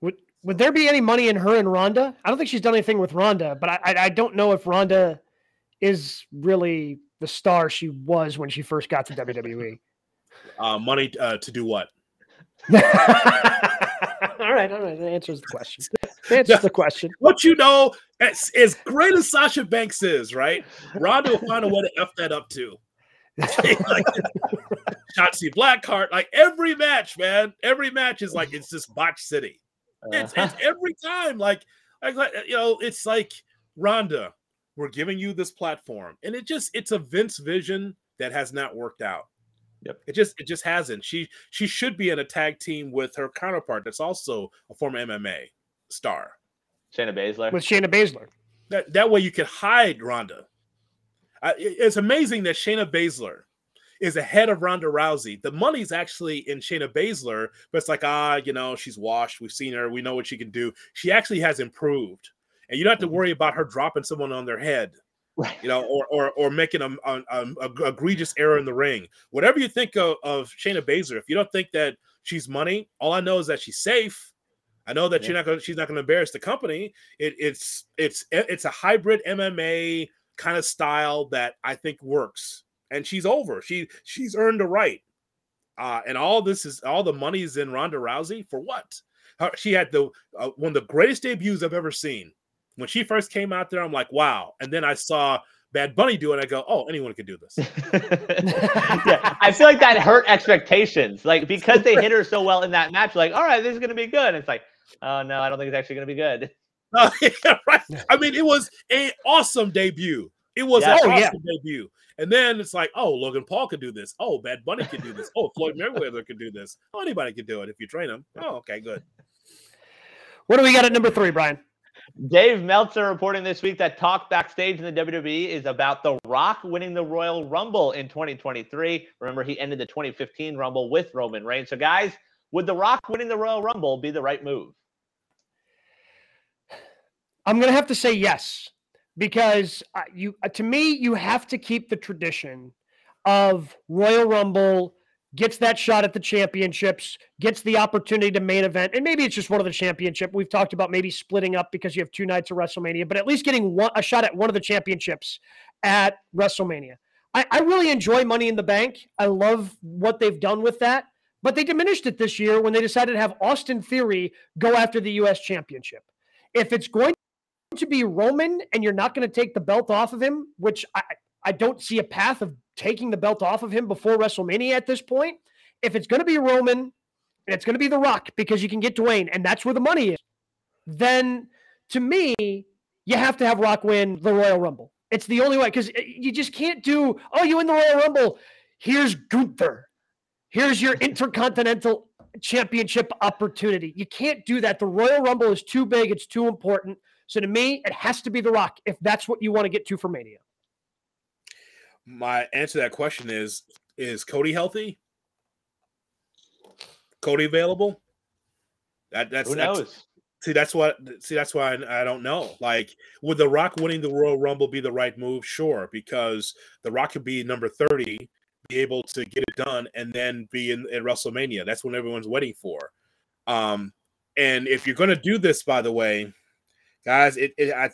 Would would there be any money in her and Ronda? I don't think she's done anything with Ronda, but I I, I don't know if Ronda is really the star she was when she first got to WWE. Uh, money uh, to do what? all right, all right. That answers the question. That answers the question. What you know, as, as great as Sasha Banks is, right? Ronda will find a way to f that up too. like, Shotzi Blackheart, like every match, man, every match is like it's just botch city. Uh-huh. It's, it's every time, like, like you know, it's like Ronda, we're giving you this platform, and it just it's a Vince vision that has not worked out. Yep. It just it just hasn't. She she should be in a tag team with her counterpart that's also a former MMA star. Shayna Baszler. With Shayna Baszler. That that way you could hide Ronda. It- it's amazing that Shayna Baszler is ahead of Ronda Rousey. The money's actually in Shayna Baszler, but it's like ah, you know, she's washed. We've seen her. We know what she can do. She actually has improved, and you don't have to worry about her dropping someone on their head Right. you know, or or or making a, a, a, a egregious error in the ring. Whatever you think of, of Shayna Baszler, if you don't think that she's money, all I know is that she's safe. I know that Yeah. you're not going. She's not going to embarrass the company. It, it's it's it's a hybrid MMA kind of style that I think works, and she's over. She she's earned a right. Uh, and all this is all the money is in Ronda Rousey for what? Her, she had the uh, one of the greatest debuts I've ever seen. When she first came out there, I'm like, wow. And then I saw Bad Bunny do it. I go, oh, anyone could do this. yeah, I feel like that hurt expectations. Like because they hit her so well in that match, like, all right, this is gonna be good. It's like, oh no, I don't think it's actually gonna be good. Uh, yeah, right. I mean, it was an awesome debut. It was Yeah. an Oh, yeah. awesome debut. And then it's like, oh, Logan Paul could do this. Oh, Bad Bunny could do this. Oh, Floyd Mayweather could do this. Oh, anybody could do it if you train them. Oh, okay, good. What do we got at number three, Brian? Dave Meltzer reporting this week that talk backstage in the WWE is about The Rock winning the Royal Rumble in 2023. Remember, he ended the 2015 Rumble with Roman Reigns. So, guys, would The Rock winning the Royal Rumble be the right move? I'm going to have to say yes because uh, you uh, to me you have to keep the tradition of Royal Rumble gets that shot at the championships, gets the opportunity to main event, and maybe it's just one of the championship. We've talked about maybe splitting up because you have two nights of WrestleMania, but at least getting one, a shot at one of the championships at WrestleMania. I, I really enjoy Money in the Bank. I love what they've done with that, but they diminished it this year when they decided to have Austin Theory go after the U.S. Championship. If it's going to be Roman and you're not going to take the belt off of him, which I, I don't see a path of taking the belt off of him before WrestleMania at this point. If it's going to be Roman and it's going to be The Rock because you can get Dwayne and that's where the money is, then to me, you have to have Rock win the Royal Rumble. It's the only way because eh, you just can't do, oh, you win the Royal Rumble. Here's Gunther. Here's your Intercontinental Championship opportunity. You can't do that. The Royal Rumble is too big, it's too important. So to me, it has to be The Rock if that's what you want to get to for Mania. My answer to that question is: Is Cody healthy? Cody available? That that's Who that's, knows? See, that's what. See, that's why I, I don't know. Like, would The Rock winning the Royal Rumble be the right move? Sure, because The Rock could be number thirty, be able to get it done, and then be in, in WrestleMania. That's what everyone's waiting for. Um, and if you're going to do this, by the way, guys, it, it I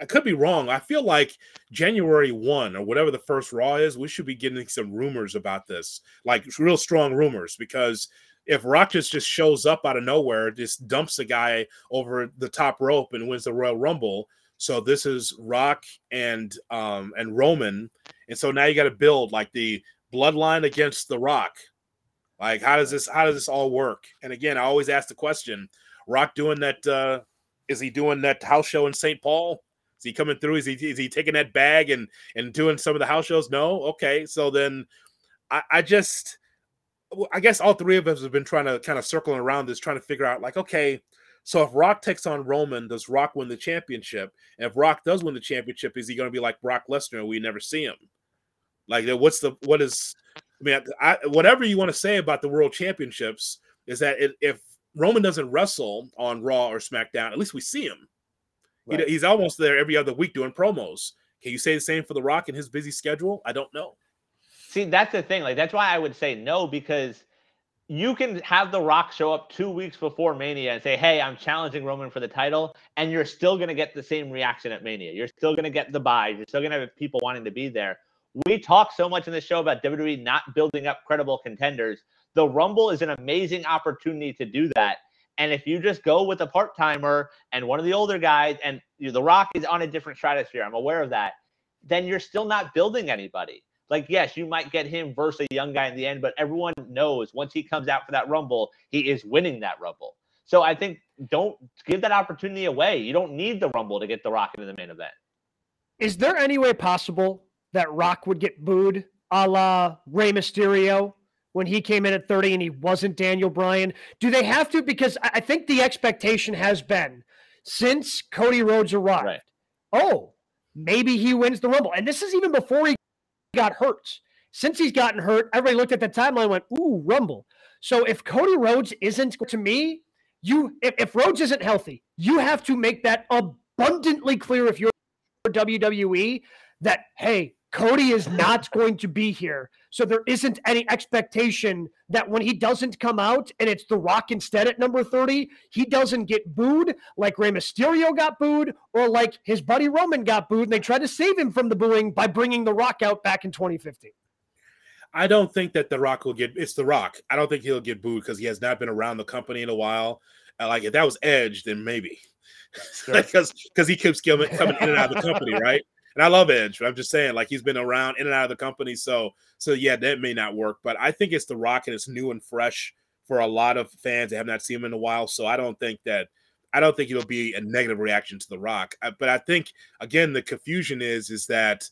I could be wrong. I feel like January one or whatever the first Raw is, we should be getting some rumors about this, like real strong rumors, because if Rock just, just shows up out of nowhere, just dumps a guy over the top rope and wins the Royal Rumble. So this is Rock and um and Roman, and so now you got to build like the bloodline against the Rock. Like how does this how does this all work? And again, I always ask the question: Rock doing that? uh Is he doing that house show in St. Paul? Is he coming through? Is he is he taking that bag and and doing some of the house shows? No. Okay, so then I, I just I guess all three of us have been trying to kind of circling around this, trying to figure out like, okay, so if Rock takes on Roman, does Rock win the championship? And if Rock does win the championship, is he going to be like Brock Lesnar and we never see him? Like, what's the what is? I mean, I, whatever you want to say about the World Championships is that it, if Roman doesn't wrestle on Raw or SmackDown, at least we see him. Right. He, he's almost there every other week doing promos. Can you say the same for The Rock and his busy schedule? I don't know. See, that's the thing. Like, that's why I would say no because you can have The Rock show up two weeks before Mania and say, "Hey, I'm challenging Roman for the title," and you're still going to get the same reaction at Mania. You're still going to get the buys. You're still going to have people wanting to be there. We talk so much in the show about WWE not building up credible contenders. The Rumble is an amazing opportunity to do that. And if you just go with a part timer and one of the older guys, and you know, The Rock is on a different stratosphere, I'm aware of that, then you're still not building anybody. Like, yes, you might get him versus a young guy in the end, but everyone knows once he comes out for that Rumble, he is winning that Rumble. So I think don't give that opportunity away. You don't need the Rumble to get The Rock into the main event. Is there any way possible that Rock would get booed a la Rey Mysterio when he came in at 30 and he wasn't Daniel Bryan? Do they have to? Because I think the expectation has been since Cody Rhodes arrived, right. oh, maybe he wins the Rumble. And this is even before he got hurt. Since he's gotten hurt, everybody looked at the timeline and went, ooh, Rumble. So if Cody Rhodes isn't, to me, you if, if Rhodes isn't healthy, you have to make that abundantly clear if you're WWE that, hey, Cody is not going to be here. So there isn't any expectation that when he doesn't come out and it's The Rock instead at number 30, he doesn't get booed like Rey Mysterio got booed or like his buddy Roman got booed. And they tried to save him from the booing by bringing The Rock out back in 2015. I don't think that The Rock will get it's The Rock. I don't think he'll get booed because he has not been around the company in a while. Like if that was Edge, then maybe. Because because he keeps coming, coming in and out of the company, right? And I love Edge. But I'm just saying, like he's been around in and out of the company, so so yeah, that may not work. But I think it's the Rock and it's new and fresh for a lot of fans that have not seen him in a while. So I don't think that I don't think it'll be a negative reaction to the Rock. But I think again, the confusion is is that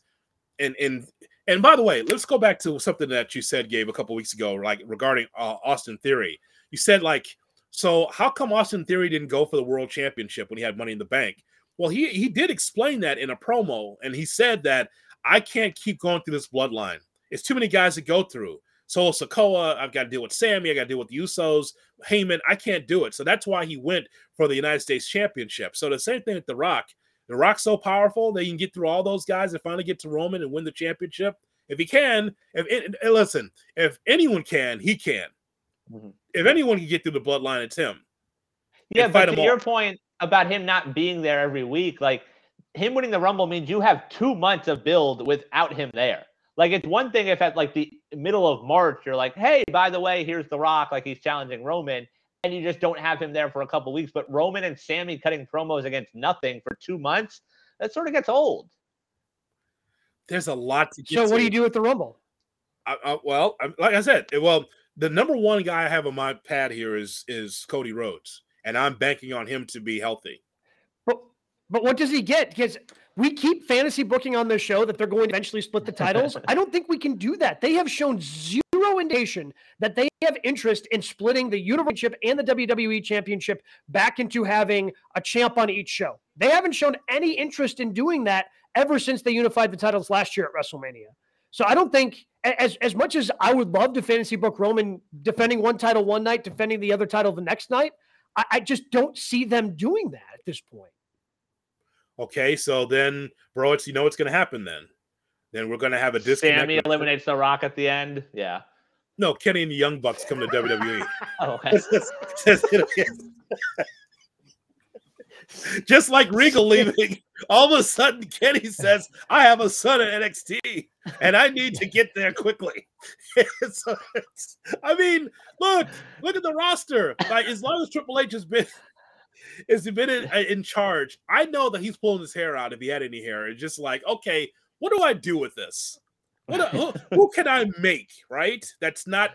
and and and by the way, let's go back to something that you said, Gabe, a couple weeks ago, like regarding uh, Austin Theory. You said like, so how come Austin Theory didn't go for the World Championship when he had Money in the Bank? Well, he he did explain that in a promo, and he said that I can't keep going through this bloodline. It's too many guys to go through. So Sikoa, I've got to deal with Sami, I got to deal with the Usos, Heyman. I can't do it. So that's why he went for the United States Championship. So the same thing with The Rock. The Rock's so powerful that he can get through all those guys and finally get to Roman and win the championship. If he can, if it, listen, if anyone can, he can. Mm-hmm. If anyone can get through the bloodline, it's him. Yeah, but to your point, about him not being there every week. Like him winning the Rumble means you have two months of build without him there. Like it's one thing if at like the middle of March you're like, hey, by the way, here's The Rock, like he's challenging Roman, and you just don't have him there for a couple weeks. But Roman and Sami cutting promos against nothing for two months, that sort of gets old. There's a lot to get. So what do you do with the Rumble? I, I, well, like I said, well, the number one guy I have on my pad here is is Cody Rhodes and I'm banking on him to be healthy. But but what does he get? Because we keep fantasy booking on this show that they're going to eventually split the titles. I don't think we can do that. They have shown zero indication that they have interest in splitting the Universal and the WWE Championship back into having a champ on each show. They haven't shown any interest in doing that ever since they unified the titles last year at WrestleMania. So I don't think as as much as I would love to fantasy book Roman defending one title one night, defending the other title the next night, I, I just don't see them doing that at this point. Okay, so then, bro, it's you know what's going to happen then. Then we're going to have a disconnect. Sami eliminates the Rock at the end. Yeah. No, Kenny and the Young Bucks come to WWE. oh, okay. Just like Regal leaving, all of a sudden Kenny says, "I have a son at NXT, and I need to get there quickly." so I mean, look, look at the roster. Like as long as Triple H has been has been in, uh, in charge, I know that he's pulling his hair out if he had any hair. It's just like, okay, what do I do with this? What, who, who can I make right? That's not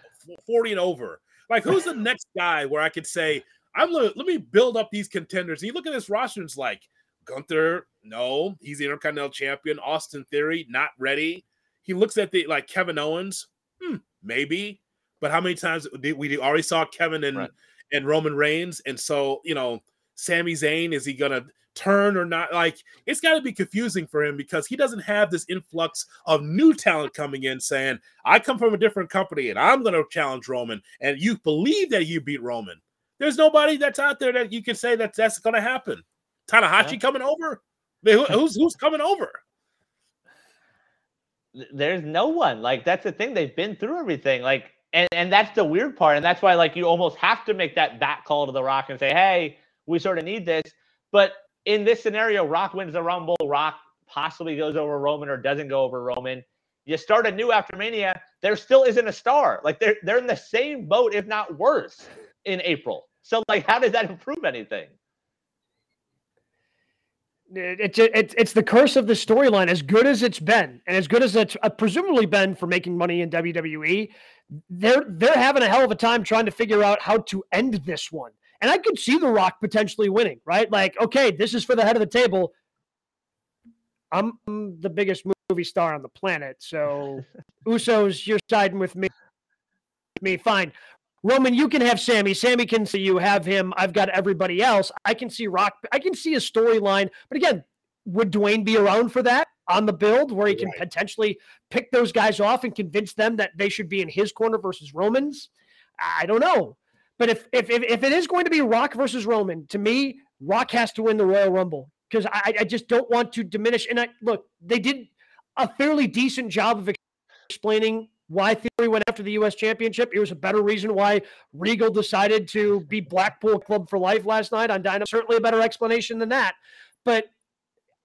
forty and over. Like, who's the next guy where I could say, I'm let me build up these contenders. And you look at this roster, and it's like Gunther, no, he's the Intercontinental Champion. Austin Theory, not ready. He looks at the like Kevin Owens, hmm, maybe. but how many times did we already saw Kevin and Right. and Roman Reigns, and so you know, Sami Zayn is he gonna turn or not? Like it's got to be confusing for him because he doesn't have this influx of new talent coming in saying, "I come from a different company and I'm gonna challenge Roman," and you believe that you beat Roman. There's nobody that's out there that you can say that that's gonna happen. Tanahashi Yeah. coming over? I mean, who- who's who's coming over? there's no one like that's the thing they've been through everything like and and that's the weird part and that's why like you almost have to make that back call to the rock and say hey we sort of need this but in this scenario rock wins the rumble rock possibly goes over roman or doesn't go over roman you start a new after mania there still isn't a star like they're they're in the same boat if not worse in april so like how does that improve anything It's it's it's the curse of the storyline. As good as it's been, and as good as it's uh, presumably been for making money in WWE, they're they're having a hell of a time trying to figure out how to end this one. And I could see The Rock potentially winning, right? Like, okay, this is for the head of the table. I'm the biggest movie star on the planet, so Usos, you're siding with me. Me, fine. Roman, you can have Sami. Sami can see you have him. I've got everybody else. I can see Rock. I can see a storyline. But again, would Dwayne be around for that on the build where he can Right. potentially pick those guys off and convince them that they should be in his corner versus Roman's? I don't know. But if if if, if it is going to be Rock versus Roman, to me, Rock has to win the Royal Rumble because I, I just don't want to diminish. And I look, they did a fairly decent job of explaining why Theory went after the U.S. Championship. It was a better reason why Regal decided to be Blackpool Club for life last night on Dynamite. Certainly a better explanation than that. But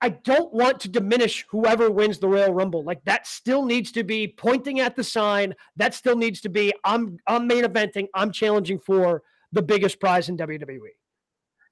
I don't want to diminish whoever wins the Royal Rumble. Like that still needs to be pointing at the sign. That still needs to be I'm I'm main eventing. I'm challenging for the biggest prize in WWE.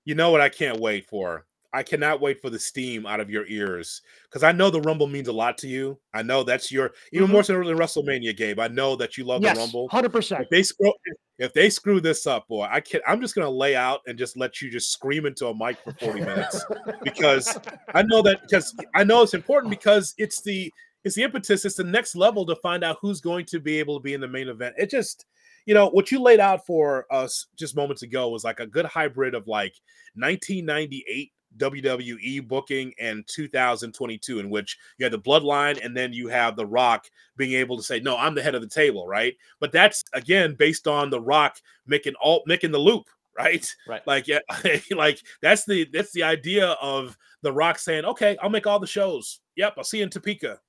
You know what I can't wait for? I cannot wait for the steam out of your ears because I know the Rumble means a lot to you. I know that's your even Mhm. more so than WrestleMania, Gabe. I know that you love yes, the Rumble. hundred percent. If they screw if they screw this up, boy, I can't. I'm just gonna lay out and just let you just scream into a mic for 40 minutes because I know that because I know it's important because it's the it's the impetus, it's the next level to find out who's going to be able to be in the main event. It just you know what you laid out for us just moments ago was like a good hybrid of like 1998 WWE booking and 2022, in which you had the bloodline and then you have The Rock being able to say, No, I'm the head of the table, right? But that's again based on The Rock making all making the loop, right? Right. Like, yeah, like that's the that's the idea of The Rock saying, Okay, I'll make all the shows. Yep, I'll see you in Topeka.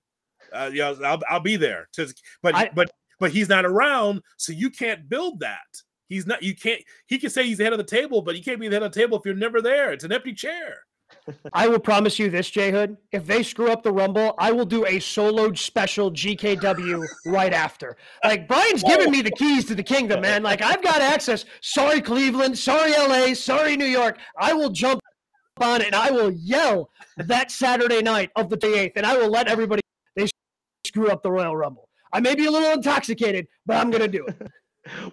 Uh, yeah, I'll, I'll be there. To, but I- but but he's not around, so you can't build that. He's not. You can't. He can say he's the head of the table, but you can't be the head of the table if you're never there. It's an empty chair. I will promise you this, Jay Hood. If they screw up the Rumble, I will do a solo special GKW right after. Like Brian's giving me the keys to the kingdom, man. Like I've got access. Sorry, Cleveland. Sorry, LA. Sorry, New York. I will jump on it and I will yell that Saturday night of the 8th, and I will let everybody they screw up the Royal Rumble. I may be a little intoxicated, but I'm gonna do it.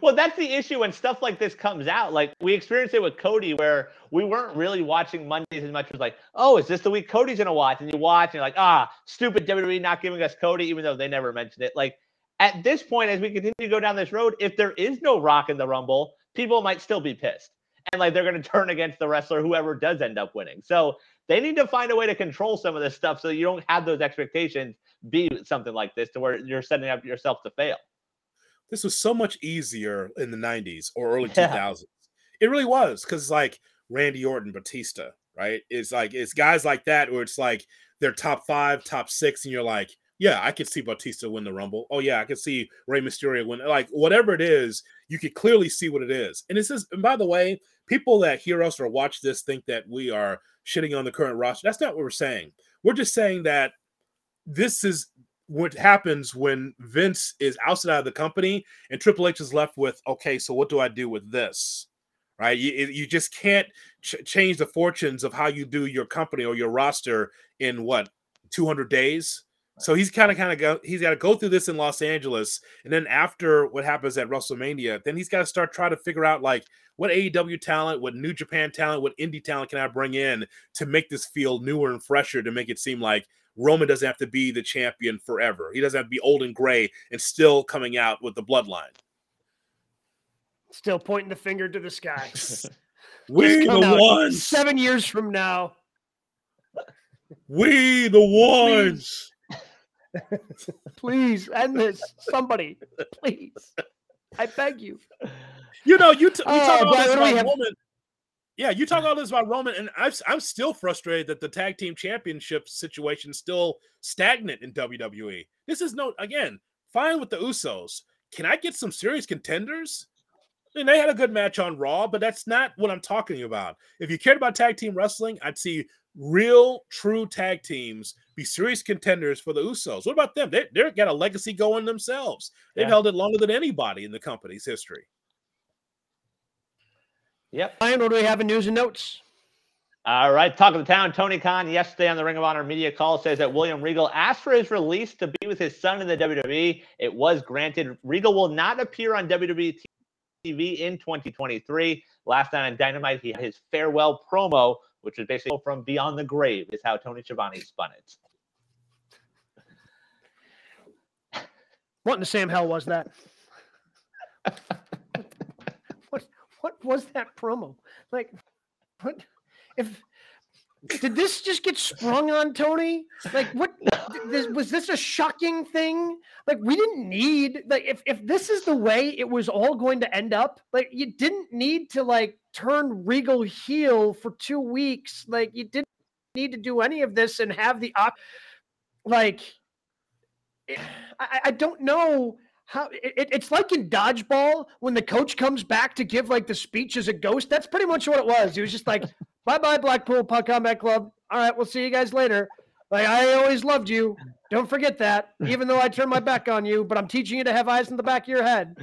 Well, that's the issue when stuff like this comes out. Like we experienced it with Cody, where we weren't really watching Mondays as much as like, oh, is this the week Cody's gonna watch? And you watch, and you're like, ah, stupid WWE not giving us Cody, even though they never mentioned it. Like at this point, as we continue to go down this road, if there is no Rock in the Rumble, people might still be pissed, and like they're gonna turn against the wrestler, whoever does end up winning. So they need to find a way to control some of this stuff so you don't have those expectations be something like this to where you're setting up yourself to fail. This was so much easier in the 90s or early Yeah. 2000s. It really was because like Randy Orton, Batista, right? It's like it's guys like that where it's like they're top five, top six, and you're like, yeah, I could see Batista win the Rumble. Oh yeah, I could see Rey Mysterio win. Like whatever it is, you could clearly see what it is. And it's just, and by the way, people that hear us or watch this think that we are shitting on the current roster. That's not what we're saying. We're just saying that this is what happens when Vince is outside out of the company and Triple H is left with, okay, so what do I do with this? Right? You, you just can't ch- change the fortunes of how you do your company or your roster in what 200 days. So he's kind of kind of go he's got to go through this in Los Angeles and then after what happens at WrestleMania, then he's got to start trying to figure out like what AEW talent, what New Japan talent, what indie talent can I bring in to make this feel newer and fresher to make it seem like Roman doesn't have to be the champion forever. He doesn't have to be old and gray and still coming out with the bloodline. Still pointing the finger to the sky. we the ones. Seven years from now. We the ones. Please end this. Somebody. Please. I beg you. You know, you, t- you Oh, talk all Brian, this what we have- Roman. Yeah, you talk all this about Roman, and I'm, I'm still frustrated that the tag team championship situation is still stagnant in WWE. This is no, again, fine with the Usos. Can I get some serious contenders? I mean, they had a good match on Raw, but that's not what I'm talking about. If you cared about tag team wrestling, I'd see real, true tag teams be serious contenders for the Usos. What about them? They, they've got a legacy going themselves. They've Yeah. held it longer than anybody in the company's history. Yep. Ryan, what do we have in news and notes? All right, talk of the town. Tony Khan yesterday on the Ring of Honor media call says that William Regal asked for his release to be with his son in the WWE. It was granted. Regal will not appear on WWE TV in 2023. Last night on Dynamite, he had his farewell promo, which was basically from Beyond the Grave, is how Tony Schiavone spun it. What in the Sam hell was that? what was that promo? Like what if did this just get sprung on Tony? Like what this, was this a shocking thing? Like we didn't need like if if this is the way it was all going to end up, like you didn't need to like turn Regal heel for 2 weeks. Like you didn't need to do any of this and have the op- like I- I don't know how it, it- it's like in dodgeball when the coach comes back to give like the speech as a ghost. That's pretty much what it was. He was just like, "Bye bye, Blackpool Puck Combat Club. All right, we'll see you guys later. Like I always loved you. Don't forget that. Even though I turned my back on you, but I'm teaching you to have eyes in the back of your head.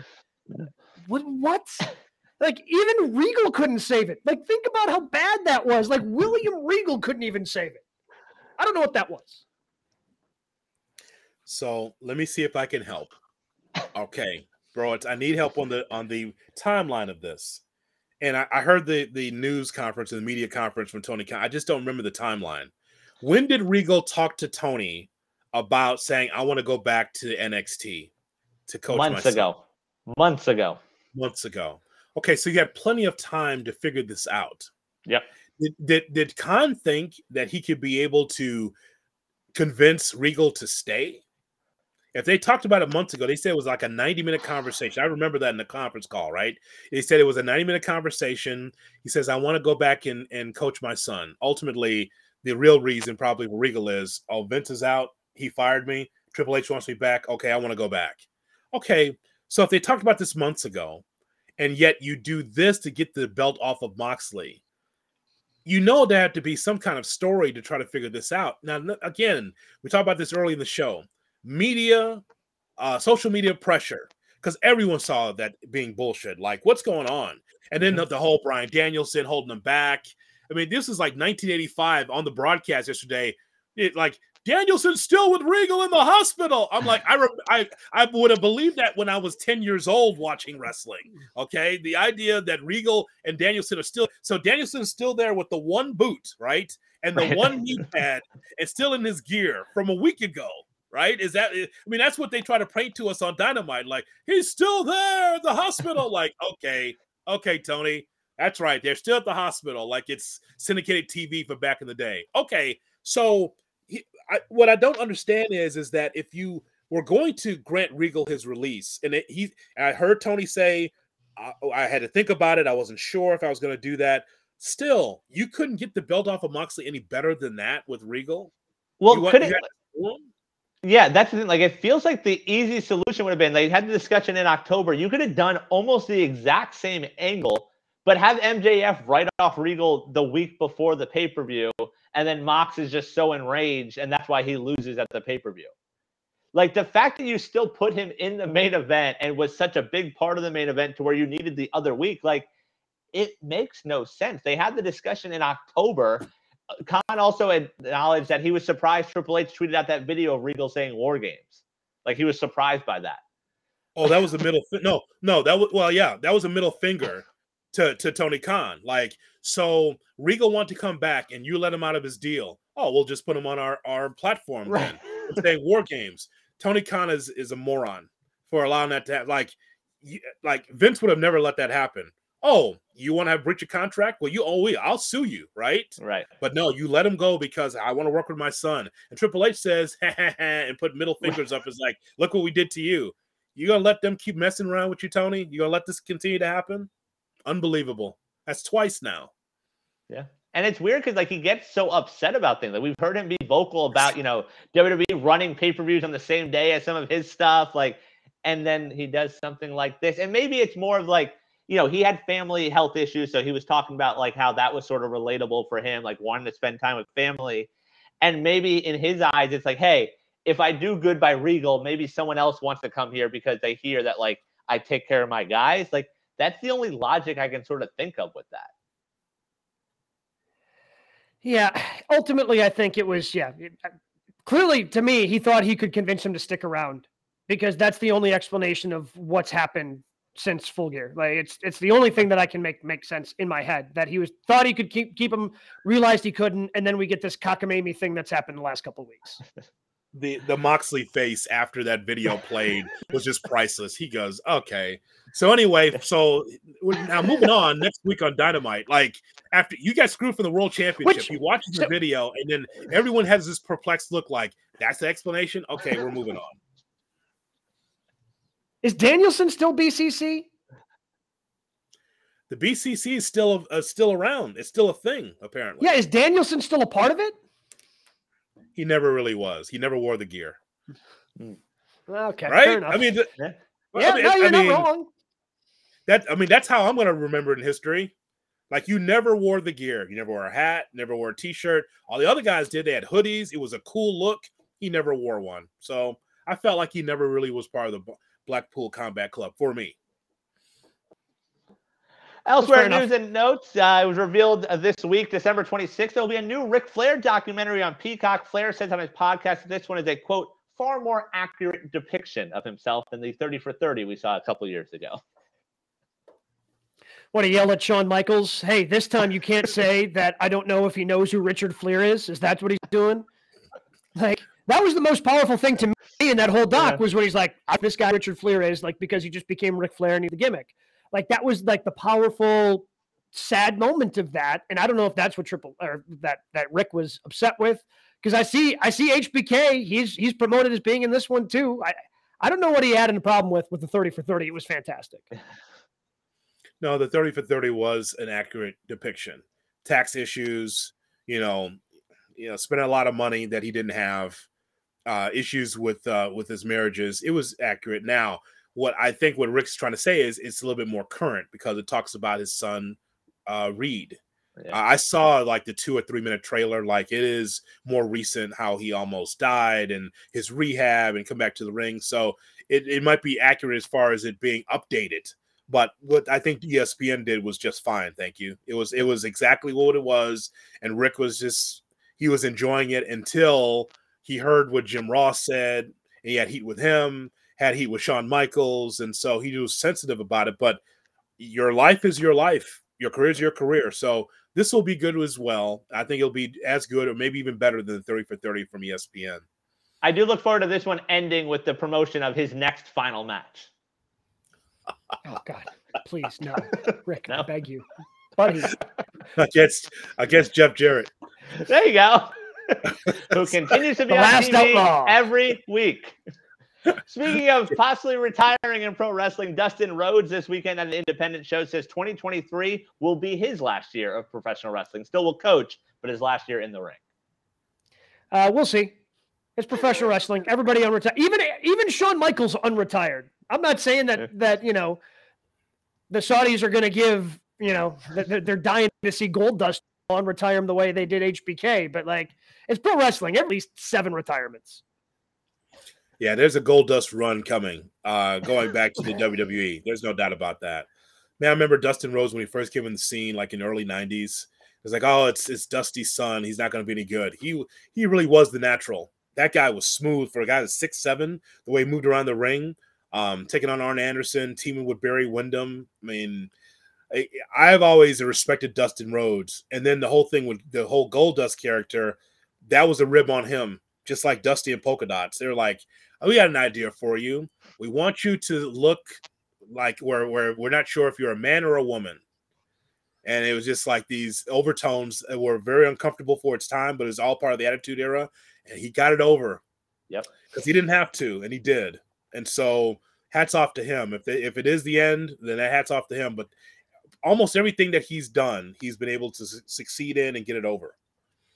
What? What? Like even Regal couldn't save it. Like think about how bad that was. Like William Regal couldn't even save it. I don't know what that was. So let me see if I can help. Okay, bro, it's, I need help on the on the timeline of this. And I, I heard the the news conference and the media conference from Tony Khan. I just don't remember the timeline. When did Regal talk to Tony about saying I want to go back to NXT to coach Months son?" ago. Months ago. Months ago. Okay, so you had plenty of time to figure this out. Yep. Did, did did Khan think that he could be able to convince Regal to stay? If they talked about it months ago, they said it was like a 90 minute conversation. I remember that in the conference call, right? They said it was a 90 minute conversation. He says, I want to go back and, and coach my son. Ultimately, the real reason probably Regal is, oh, Vince is out. He fired me. Triple H wants me back. Okay, I want to go back. Okay, so if they talked about this months ago, and yet you do this to get the belt off of Moxley, you know there had to be some kind of story to try to figure this out. Now, again, we talked about this early in the show. Media, uh, social media pressure, because everyone saw that being bullshit. Like, what's going on? And then the, the whole Bryan Danielson holding them back. I mean, this is like 1985 on the broadcast yesterday. It like Danielson's still with Regal in the hospital. I'm like, I rem- I I would have believed that when I was 10 years old watching wrestling. Okay, the idea that Regal and Danielson are still so Danielson's still there with the one boot, right, and the Right. one knee pad, and still in his gear from a week ago. Right? Is that? I mean, that's what they try to paint to us on Dynamite. Like he's still there at the hospital. like, okay, okay, Tony, that's right. They're still at the hospital. Like it's syndicated TV for back in the day. Okay, so he, I, what I don't understand is is that if you were going to grant Regal his release, and it, he, I heard Tony say, I, oh, I had to think about it. I wasn't sure if I was going to do that. Still, you couldn't get the belt off of Moxley any better than that with Regal. Well, You could you it, Yeah, that's the thing. Like, it feels like the easy solution would have been they had the discussion in October. You could have done almost the exact same angle, but have MJF write off Regal the week before the pay per view, and then Mox is just so enraged, and that's why he loses at the pay per view. Like the fact that you still put him in the main event and was such a big part of the main event to where you needed the other week, like it makes no sense. They had the discussion in October. Khan also acknowledged that he was surprised Triple H tweeted out that video of Regal saying War Games. Like he was surprised by that. Oh, that was a middle. Fi- no, no, that was well, yeah, that was a middle finger to to Tony Khan. Like, so Regal wanted to come back, and you let him out of his deal. Oh, we'll just put him on our our platform then. We're saying War Games. Tony Khan is is a moron for allowing that to have. Like, like Vince would have never let that happen. Oh, you want to have breach of contract? Well, you owe me. I'll sue you, right? Right. But no, you let him go because I want to work with my son. And Triple H says, ha, ha, ha, and put middle fingers up. Is like, look what we did to you. You gonna let them keep messing around with you, Tony? You gonna let this continue to happen? Unbelievable. That's twice now. Yeah. And it's weird because like he gets so upset about things. Like we've heard him be vocal about, you know, WWE running pay-per-views on the same day as some of his stuff. Like, and then he does something like this. And maybe it's more of like, you know, he had family health issues. So he was talking about like how that was sort of relatable for him, like wanting to spend time with family. And maybe in his eyes, it's like, hey, if I do good by Regal, maybe someone else wants to come here because they hear that like I take care of my guys. Like that's the only logic I can sort of think of with that. Yeah, ultimately, I think it was yeah. Uh, clearly, to me, he thought he could convince him to stick around because that's the only explanation of what's happened since Full Gear. Like it's it's the only thing that I can make make sense in my head that he was thought he could keep keep him, realized he couldn't, and then we get this cockamamie thing that's happened the last couple weeks. the the Moxley face after that video played was just priceless. He goes, okay. So anyway, so now moving on next week on Dynamite. Like after you got screwed from the World Championship, Which, you watch the so, video, and then everyone has this perplexed look. Like that's the explanation. Okay, we're moving on. Is Danielson still BCC? The BCC is still uh, still around. It's still a thing, apparently. Yeah, is Danielson still a part of it? He never really was. He never wore the gear. Okay, right? I mean, yeah, yeah I mean, no, you're I mean, not wrong. That I mean, that's how I'm going to remember in history. Like you never wore the gear. You never wore a hat. Never wore a t-shirt. All the other guys did. They had hoodies. It was a cool look. He never wore one. So I felt like he never really was part of the Blackpool Combat Club for me. Elsewhere news and notes, uh, it was revealed uh, this week, December 26th, there'll be a new Ric Flair documentary on Peacock. Flair says on his podcast that this one is a quote, far more accurate depiction of himself than the 30 for 30 we saw a couple years ago. What he yell at Shawn Michaels? Hey, this time you can't say that I don't know if he knows who Richard Flair is. Is that what he's doing? Like that was the most powerful thing to me in that whole doc yeah. was when he's like, "This guy Richard Flair is like because he just became Ric Flair and he's the gimmick." Like that was like the powerful, sad moment of that. And I don't know if that's what Triple or that that Ric was upset with because I see I see HBK. He's he's promoted as being in this one too. I I don't know what he had in a problem with with the thirty for thirty. It was fantastic. No, the thirty for thirty was an accurate depiction. Tax issues, you know, you know, spending a lot of money that he didn't have. Uh, issues with uh, with his marriages. It was accurate. Now, what I think what Ric's trying to say is it's a little bit more current because it talks about his son uh, Reid. Yeah. I saw like the two or three minute trailer. Like it is more recent how he almost died and his rehab and come back to the ring. So it, it might be accurate as far as it being updated. But what I think ESPN did was just fine. Thank you. It was it was exactly what it was, and Ric was just he was enjoying it until he heard what Jim Ross said. And he had heat with him had heat with Shawn Michaels, and so he was sensitive about it. But your life is your life, your career is your career. So this will be good as well. I think it'll be as good or maybe even better than 30 for 30 from ESPN. I do look forward to this one ending with the promotion of his next final match. Oh God, please no, Ric, no. I beg you, buddy. against against Jeff Jarrett. There you go. Who continues to be the on TV outlaw. every week. Speaking of possibly retiring in pro wrestling, Dustin Rhodes this weekend at an independent show says 2023 will be his last year of professional wrestling. Still will coach, but his last year in the ring. Uh, we'll see. It's professional wrestling. Everybody unretired. Even even Shawn Michaels unretired. I'm not saying that that you know the Saudis are going to give you know they're, dying to see Goldust unretire him the way they did HBK, but like it's pro wrestling. At least seven retirements. Yeah, there's a Goldust run coming, uh, going back to the WWE. There's no doubt about that. Man, I remember Dustin Rhodes when he first came in the scene, like in the early '90s. It's like, oh, it's it's Dusty's son. He's not going to be any good. He he really was the natural. That guy was smooth for a guy that's six seven. The way he moved around the ring, um, taking on Arn Anderson, teaming with Barry Windham. I mean, I, I've always respected Dustin Rhodes, and then the whole thing with the whole Goldust character, that was a rib on him, just like Dusty and Polka Dots. They're like, we got an idea for you. We want you to look like where where we're not sure if you're a man or a woman. And it was just like these overtones that were very uncomfortable for its time, but it's all part of the Attitude Era, and he got it over. Yep. Because he didn't have to, and he did. And so, hats off to him. If they, if it is the end, then hats off to him. But almost everything that he's done, he's been able to su- succeed in and get it over.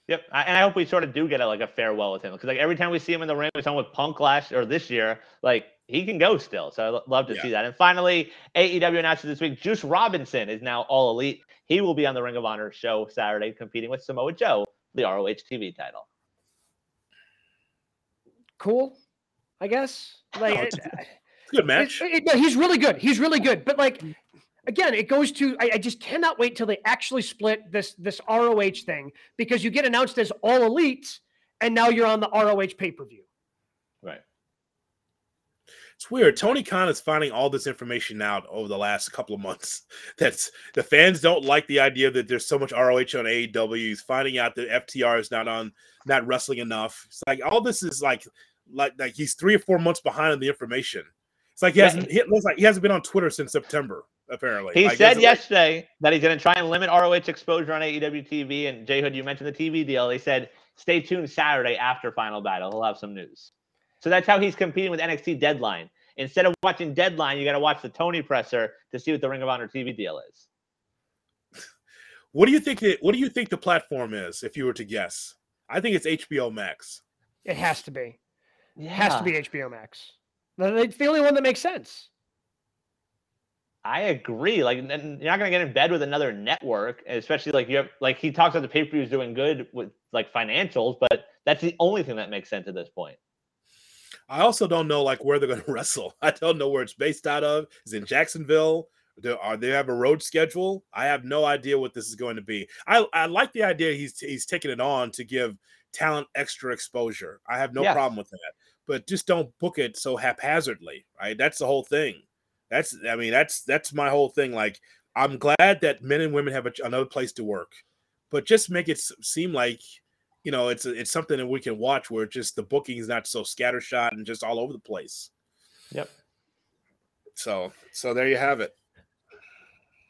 Yep, I- and I hope we sort of do get a, like a farewell with him because like every time we see him in the ring, we saw him with Punk last or this year, like he can go still. So I would love to Yeah. see that. And finally, AEW announced this week, Juice Robinson is now all elite. He will be on the Ring of Honor show Saturday, competing with Samoa Joe, the ROH TV title. Cool, I guess. Like, No, it- it's- Good match. It- it- no, he's really good. He's really good. But like, again, it goes to I, I just cannot wait till they actually split this this ROH thing because you get announced as all elite, and now you're on the ROH pay per view. Right. It's weird. Tony Khan is finding all this information out over the last couple of months. That's the fans don't like the idea that there's so much ROH on AEW. He's finding out that FTR is not on, not wrestling enough. It's like all this is like, like, like he's three or four months behind on the information. It's like he hasn't. It looks like he hasn't been on Twitter since September. Apparently, He Like, said it's like- yesterday that he's going to try and limit ROH exposure on AEW TV. And Jay Hood, you mentioned the TV deal. They said stay tuned Saturday after Final Battle. He'll have some news. So that's how he's competing with NXT Deadline. Instead of watching Deadline, you got to watch the Tony presser to see what the Ring of Honor TV deal is. What do you think? It, what do you think the platform is? If you were to guess, I think it's HBO Max. It has to be. Yeah. It has to be HBO Max. It's the only one that makes sense. I agree. Like, you're not going to get in bed with another network, especially like you have, like he talks about the pay per views doing good with like financials, but that's the only thing that makes sense at this point. I also don't know like where they're going to wrestle. I don't know where it's based out of. Is in Jacksonville? Do, are they have a road schedule? I have no idea what this is going to be. I, I like the idea he's he's taking it on to give talent extra exposure. I have no Yeah. problem with that. But just don't book it so haphazardly, right? That's the whole thing. That's I mean that's that's my whole thing. Like I'm glad that men and women have a, another place to work, but just make it seem like you know it's it's something that we can watch where just the booking is not so scattershot and just all over the place. Yep. So so there you have it.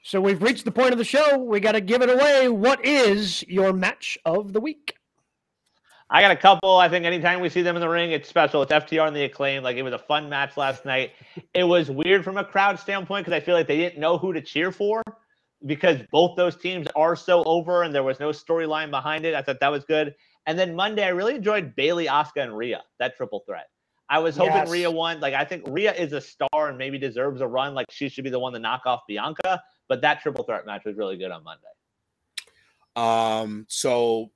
So we've reached the point of the show. We got to give it away. What is your match of the week? I got a couple. I think anytime we see them in the ring, it's special. It's FTR and the acclaim. Like it was a fun match last night. It was weird from a crowd standpoint because I feel like they didn't know who to cheer for because both those teams are so over and there was no storyline behind it. I thought that was good. And then Monday, I really enjoyed Bayley, Asuka, and Rhea, that triple threat. I was hoping Yes. Rhea won. Like I think Rhea is a star and maybe deserves a run. Like she should be the one to knock off Bianca. But that triple threat match was really good on Monday. Um, so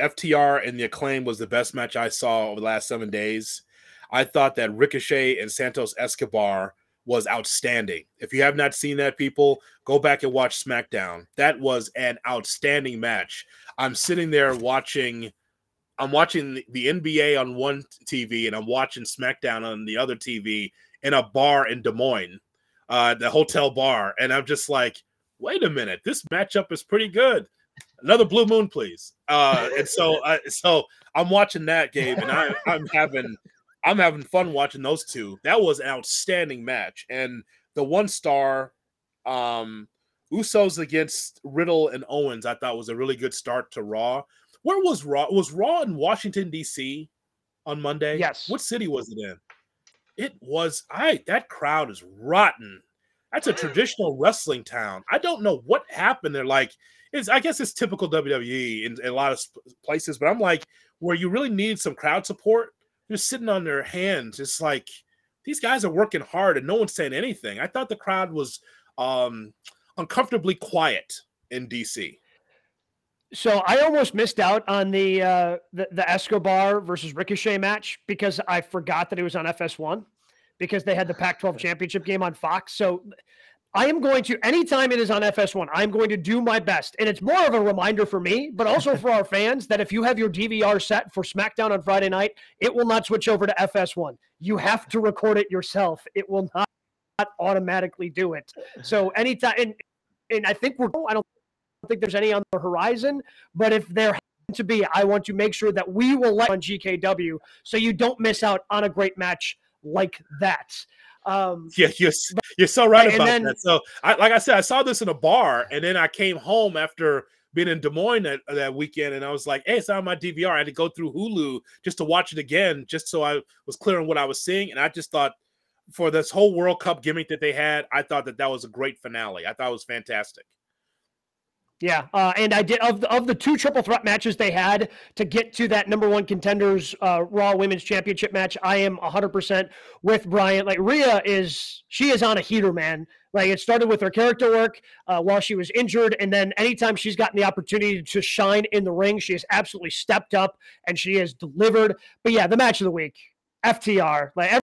FTR and the acclaim was the best match I saw over the last seven days. I thought that Ricochet and Santos Escobar was outstanding. If you have not seen that, people, go back and watch SmackDown. That was an outstanding match. I'm sitting there watching. I'm watching the- NBA on one TV and I'm watching SmackDown on the other TV in a bar in Des Moines, uh, the hotel bar, and I'm just like, wait a minute, this matchup is pretty good another blue moon please. Uh and so uh, so i'm watching that game, and I, i'm having i'm having fun watching those two. That was an outstanding match. And the one star um usos against riddle and owens i thought was a really good start to raw. Where was raw was raw in washington dc on monday? Yes. what city was it in? It was i that crowd is rotten that's a traditional wrestling town i don't know what happened there like it's I guess it's typical WWE in, in a lot of places, but I'm like where you really need some crowd support, you're sitting on their hands. It's like these guys are working hard and no one's saying anything. I thought the crowd was um uncomfortably quiet in DC. So I almost missed out on the uh, the, the Escobar versus Ricochet match because I forgot that it was on FS1 because they had the Pac-12 championship game on Fox. So I am going to anytime it is on FS1, I'm going to do my best, and it's more of a reminder for me, but also for our fans that if you have your DVR set for SmackDown on Friday night, it will not switch over to FS1. You have to record it yourself. It will not automatically do it. So anytime, and, and I think we're. I don't think there's any on the horizon, but if there happen to be, I want to make sure that we will let on GKW so you don't miss out on a great match like that. Um, Yeah, you're you're so right about then- that. So, I, like I said, I saw this in a bar, and then I came home after being in Des Moines that, that weekend, and I was like, "Hey, it's on my DVR." I had to go through Hulu just to watch it again, just so I was clear on what I was seeing. And I just thought, for this whole World Cup gimmick that they had, I thought that that was a great finale. I thought it was fantastic. Yeah, uh, and I did of the, of the two triple threat matches they had to get to that number one contenders uh, Raw Women's Championship match. I am 100% with Brian. Like Rhea is, she is on a heater, man. Like it started with her character work uh, while she was injured, and then anytime she's gotten the opportunity to shine in the ring, she has absolutely stepped up and she has delivered. But yeah, the match of the week, FTR. Like every,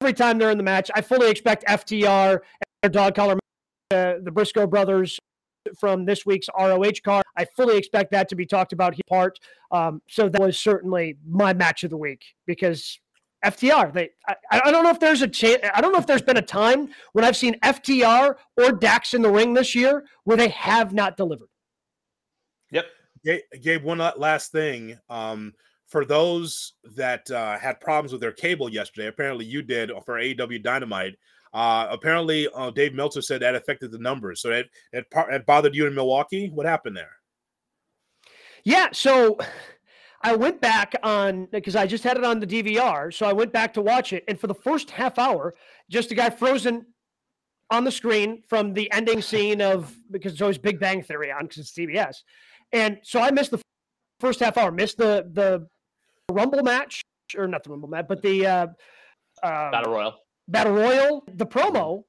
every time they're in the match, I fully expect FTR and their dog collar, uh, the Briscoe brothers from this week's ROH card. I fully expect that to be talked about here part. Um, so that was certainly my match of the week because FTR. They, I, I don't know if there's a chance. I don't know if there's been a time when I've seen FTR or Dax in the ring this year where they have not delivered. Yep. Gabe, Gabe, one last thing. Um, for those that uh, had problems with their cable yesterday, apparently you did for AEW Dynamite. Uh, apparently, uh, Dave Meltzer said that affected the numbers. So that it, it bothered you in Milwaukee. What happened there? Yeah, so I went back on because I just had it on the DVR, so I went back to watch it, and for the first half hour, just a guy frozen on the screen from the ending scene of because it's always Big Bang Theory on because it's CBS, and so I missed the first half hour, missed the the Rumble match or not the Rumble match, but the uh, uh, Battle Royal. Battle Royal, the promo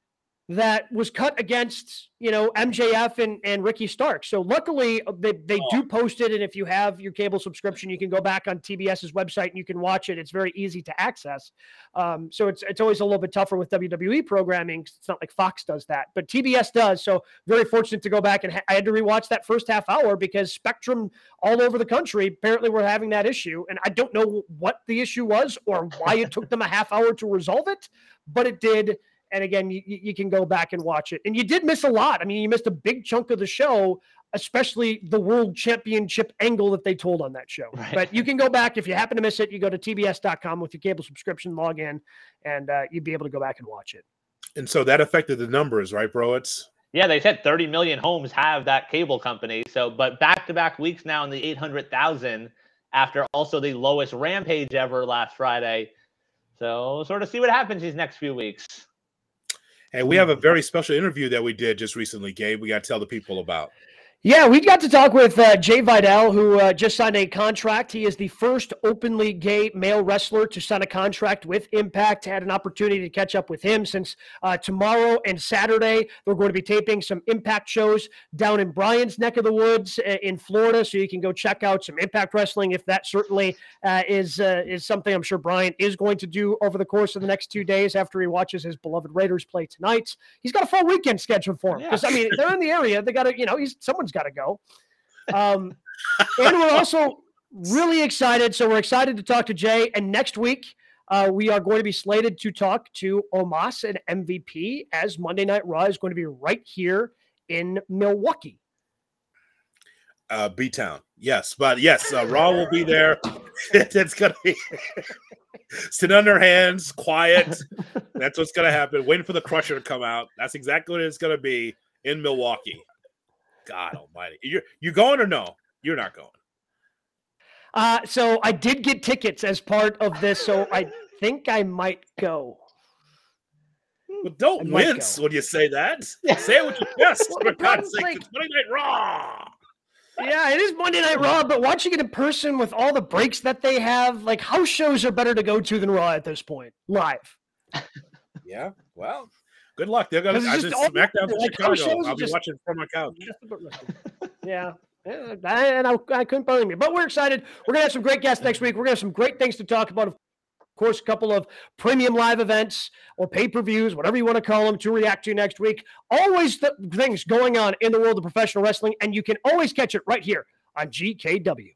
that was cut against you know MJF and, and Ricky Stark. So luckily uh, they, they do post it, and if you have your cable subscription, you can go back on TBS's website and you can watch it. It's very easy to access. Um, so it's it's always a little bit tougher with WWE programming. It's not like Fox does that, but TBS does. So very fortunate to go back and ha- I had to rewatch that first half hour because Spectrum all over the country apparently were having that issue, and I don't know what the issue was or why it took them a half hour to resolve it, but it did. And again, you, you can go back and watch it. And you did miss a lot. I mean, you missed a big chunk of the show, especially the world championship angle that they told on that show. Right. But you can go back if you happen to miss it. You go to tbs.com with your cable subscription, log in, and uh, you'd be able to go back and watch it. And so that affected the numbers, right, bro? It's Yeah, they said 30 million homes have that cable company. So, but back to back weeks now in the 800,000 after also the lowest rampage ever last Friday. So, sort of see what happens these next few weeks. Hey, we have a very special interview that we did just recently, Gabe. We got to tell the people about. Yeah, we got to talk with uh, Jai Vidal, who uh, just signed a contract. He is the first openly gay male wrestler to sign a contract with Impact. Had an opportunity to catch up with him since uh, tomorrow and Saturday. They're going to be taping some Impact shows down in Brian's neck of the woods uh, in Florida, so you can go check out some Impact wrestling if that certainly uh, is uh, is something I'm sure Brian is going to do over the course of the next two days after he watches his beloved Raiders play tonight. He's got a full weekend scheduled for him because I mean they're in the area. They got to you know he's someone's got to go. Um, and we're also really excited. So we're excited to talk to Jay. And next week, uh, we are going to be slated to talk to Omos and MVP as Monday Night Raw is going to be right here in Milwaukee. Uh, B Town, yes, but yes, uh, Raw will be there. it's gonna be sit on their hands, quiet. That's what's gonna happen. Waiting for the Crusher to come out. That's exactly what it's gonna be in Milwaukee. God Almighty, you you going or no? You're not going. Uh, so I did get tickets as part of this. So I think I might go. But don't wince go. when you say that. Say it with your chest. Well, for God's sake, like- it's Monday Night Raw. Yeah, it is Monday Night Raw, but watching it in person with all the breaks that they have, like house shows are better to go to than Raw at this point, live. Yeah, well, good luck. They're gonna. 'Cause it's I just just all- SmackDown from like, Chicago. shows I'll be just- watching from my couch. yeah. Yeah, and I, I couldn't believe me. But we're excited. We're going to have some great guests next week. We're going to have some great things to talk about. Of course, a couple of premium live events or pay per views, whatever you want to call them, to react to next week. Always th- things going on in the world of professional wrestling, and you can always catch it right here on GKW.